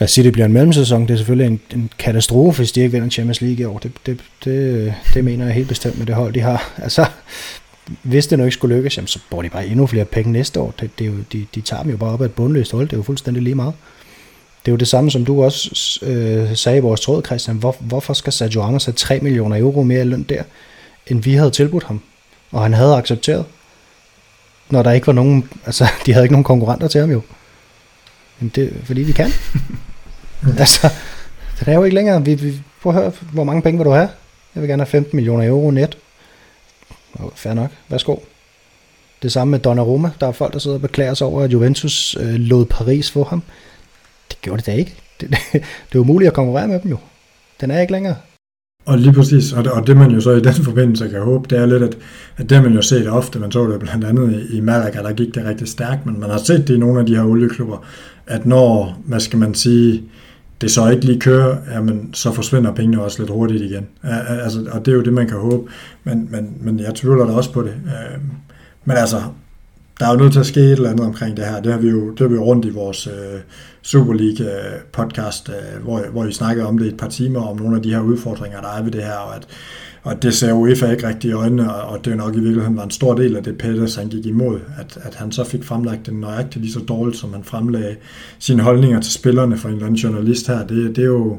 os sige, det bliver en mellemsæson, det er selvfølgelig en, en katastrofe, hvis de ikke vinder Champions League i år. Det, det, det, det mener jeg helt bestemt med det hold, de har. Altså, hvis det nu ikke skulle lykkes, jamen, så får de bare endnu flere penge næste år. Det, det er jo, de, de tager dem jo bare op af et bundløst hold, det er jo fuldstændig lige meget. Det er jo det samme, som du også øh, sagde i vores tråd, Christian. Hvor, hvorfor skal Sergio Ramos have 3 millioner euro mere i løn der, end vi havde tilbudt ham? Og han havde accepteret. Når der ikke var nogen, altså de havde ikke nogen konkurrenter til ham jo. Men det fordi vi kan. altså, det er jo ikke længere. Vi, vi, prøv at høre, hvor mange penge vil du have? Jeg vil gerne have 15 millioner euro net. Fair nok. Værsgo. Det samme med Donnarumma. Der er folk, der sidder og beklager sig over, at Juventus øh, lod Paris få ham. Det gjorde det da ikke. Det, det, det er umuligt at konkurrere med dem jo. Den er ikke længere. Og lige præcis, og det, og det man jo så i den forbindelse kan håbe, det er lidt, at, at det man jo set ofte, man så det blandt andet i, i Malaga, der gik det rigtig stærkt, men man har set det i nogle af de her olieklubber, at når, hvad skal man sige, det så ikke lige kører, jamen, så forsvinder pengene også lidt hurtigt igen. Altså, og det er jo det, man kan håbe, men, men, men jeg tvivler da også på det. Øhm, men altså, der er jo nødt til at ske et eller andet omkring det her. Det har vi jo, det har vi jo rundt i vores øh, Super League-podcast, øh, øh, hvor, hvor vi snakkede om det i et par timer, om nogle af de her udfordringer, der er ved det her, og at, og det ser UEFA ikke rigtig i øjnene, og det er nok i virkeligheden var en stor del af det, Peters han gik imod, at, at han så fik fremlagt den nøjagtigt lige så dårligt, som han fremlagde sine holdninger til spillerne for en eller anden journalist her. Det, det, er, jo,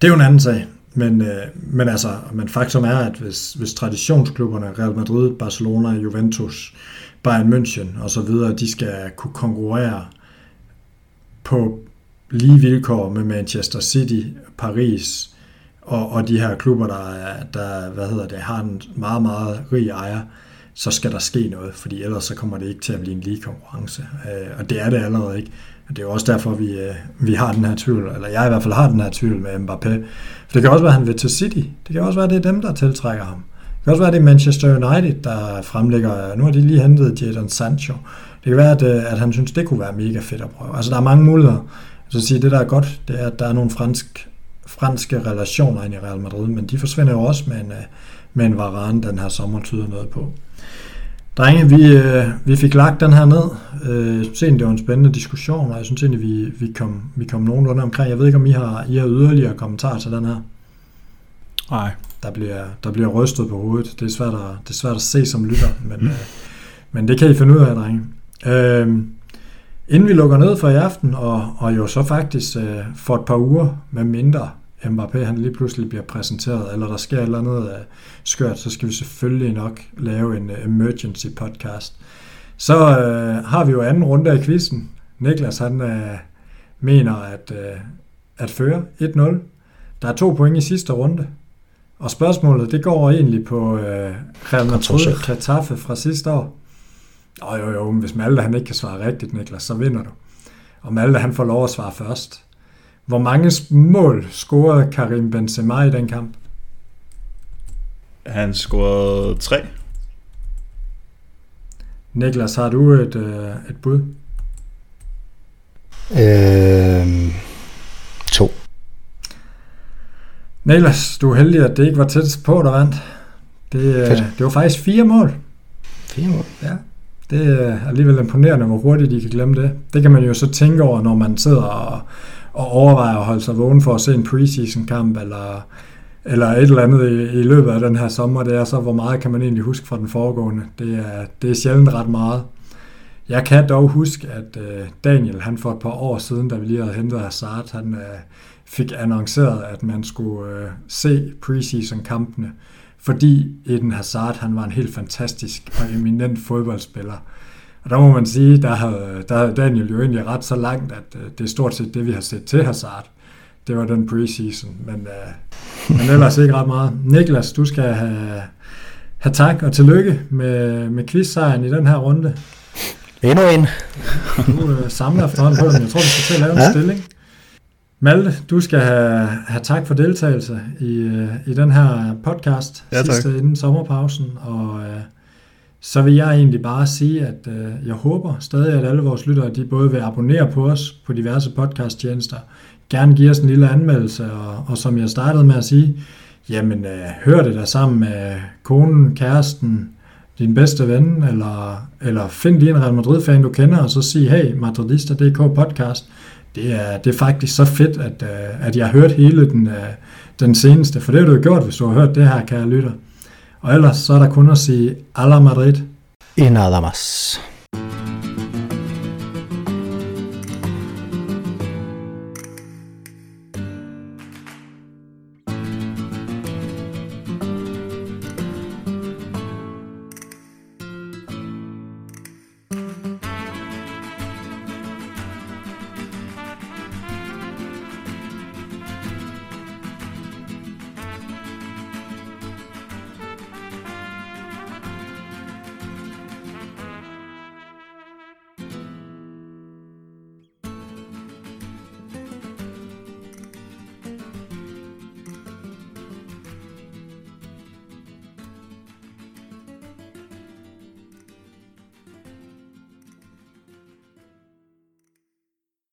det er jo en anden sag. Men, øh, men altså, men faktum er, at hvis, hvis traditionsklubberne, Real Madrid, Barcelona, Juventus, Bayern München og så videre, de skal kunne konkurrere på lige vilkår med Manchester City, Paris og, og de her klubber, der, der hvad hedder det, har en meget, meget rig ejer, så skal der ske noget, fordi ellers så kommer det ikke til at blive en lige konkurrence. Øh, og det er det allerede ikke. Og det er jo også derfor, vi, øh, vi har den her tvivl, eller jeg i hvert fald har den her tvivl med Mbappé. For det kan også være, at han vil til City. Det kan også være, at det er dem, der tiltrækker ham. Det kan også være, at det er Manchester United, der fremlægger, nu har de lige hentet Jadon Sancho. Det kan være, at, øh, at han synes, det kunne være mega fedt at prøve. Altså, der er mange muligheder. Så at sige, det, der er godt, det er, at der er nogle fransk, franske relationer ind i Real Madrid, men de forsvinder jo også med en, øh, med en Varane den her sommer tyder noget på. Drenge, vi, øh, vi fik lagt den her ned. Jeg synes det var en spændende diskussion, og jeg synes egentlig, vi, vi, kom, vi kom nogenlunde omkring. Jeg ved ikke, om I har, I har yderligere kommentarer til den her. Nej, der bliver, der bliver rystet på hovedet. Det er svært at, det er svært at se som lytter, men, øh, men det kan I finde ud af, drenge. Øh, inden vi lukker ned for i aften, og, og jo så faktisk øh, for et par uger med mindre Mbappé han lige pludselig bliver præsenteret, eller der sker et eller andet øh, skørt, så skal vi selvfølgelig nok lave en uh, emergency podcast. Så øh, har vi jo anden runde af quizzen. Niklas han øh, mener at, øh, at føre 1-0. Der er to point i sidste runde. Og spørgsmålet, det går egentlig på øh, Real Madrid Getafe fra sidste år. Og jo, jo, hvis Malte han ikke kan svare rigtigt, Niklas, så vinder du. Og Malte han får lov at svare først. Hvor mange mål scorede Karim Benzema i den kamp? Han scorede tre. Niklas, har du et, øh, et bud? Øh, to. Niklas, du er heldig, at det ikke var tæt på, der vandt. Det, øh, det var faktisk fire mål. Fire mål? Ja. Det er alligevel imponerende, hvor hurtigt de kan glemme det. Det kan man jo så tænke over, når man sidder og, og overvejer at holde sig vågen for at se en preseason kamp, eller, eller et eller andet i, i løbet af den her sommer. Det er så, hvor meget kan man egentlig huske fra den foregående. Det er, det er sjældent ret meget. Jeg kan dog huske, at øh, Daniel, han for et par år siden, da vi lige havde hentet Hazard, han, øh, fik annonceret, at man skulle øh, se preseason-kampene, fordi Eden Hazard han var en helt fantastisk og eminent fodboldspiller. Og der må man sige, der havde, der havde Daniel jo egentlig ret så langt, at øh, det er stort set det, vi har set til Hazard. Det var den preseason, men, øh, men ellers ikke ret meget. Niklas, du skal have, have tak og tillykke med, med quiz-sejren i den her runde. Endnu en. Du øh, samler efterhånden på dem. Jeg tror, vi skal til at lave en Ja. stilling. Malte, du skal have, have tak for deltagelse i, øh, i den her podcast Ja, tak. sidste inden sommerpausen. Og øh, så vil jeg egentlig bare sige, at øh, jeg håber stadig, at alle vores lyttere de både vil abonnere på os på diverse podcasttjenester, gerne give os en lille anmeldelse, og, og som jeg startede med at sige, jamen øh, hør det der sammen med konen, kæresten, din bedste ven, eller, eller find lige en Real Madrid-fan, du kender, og så sig, hey, Madridista.dk podcast, det er, det er faktisk så fedt, at, øh, at jeg har hørt hele den, øh, den seneste, for det har du jo gjort, hvis du har hørt det her, kære lytter. Og ellers så er der kun at sige, Alla Madrid. Y nada más.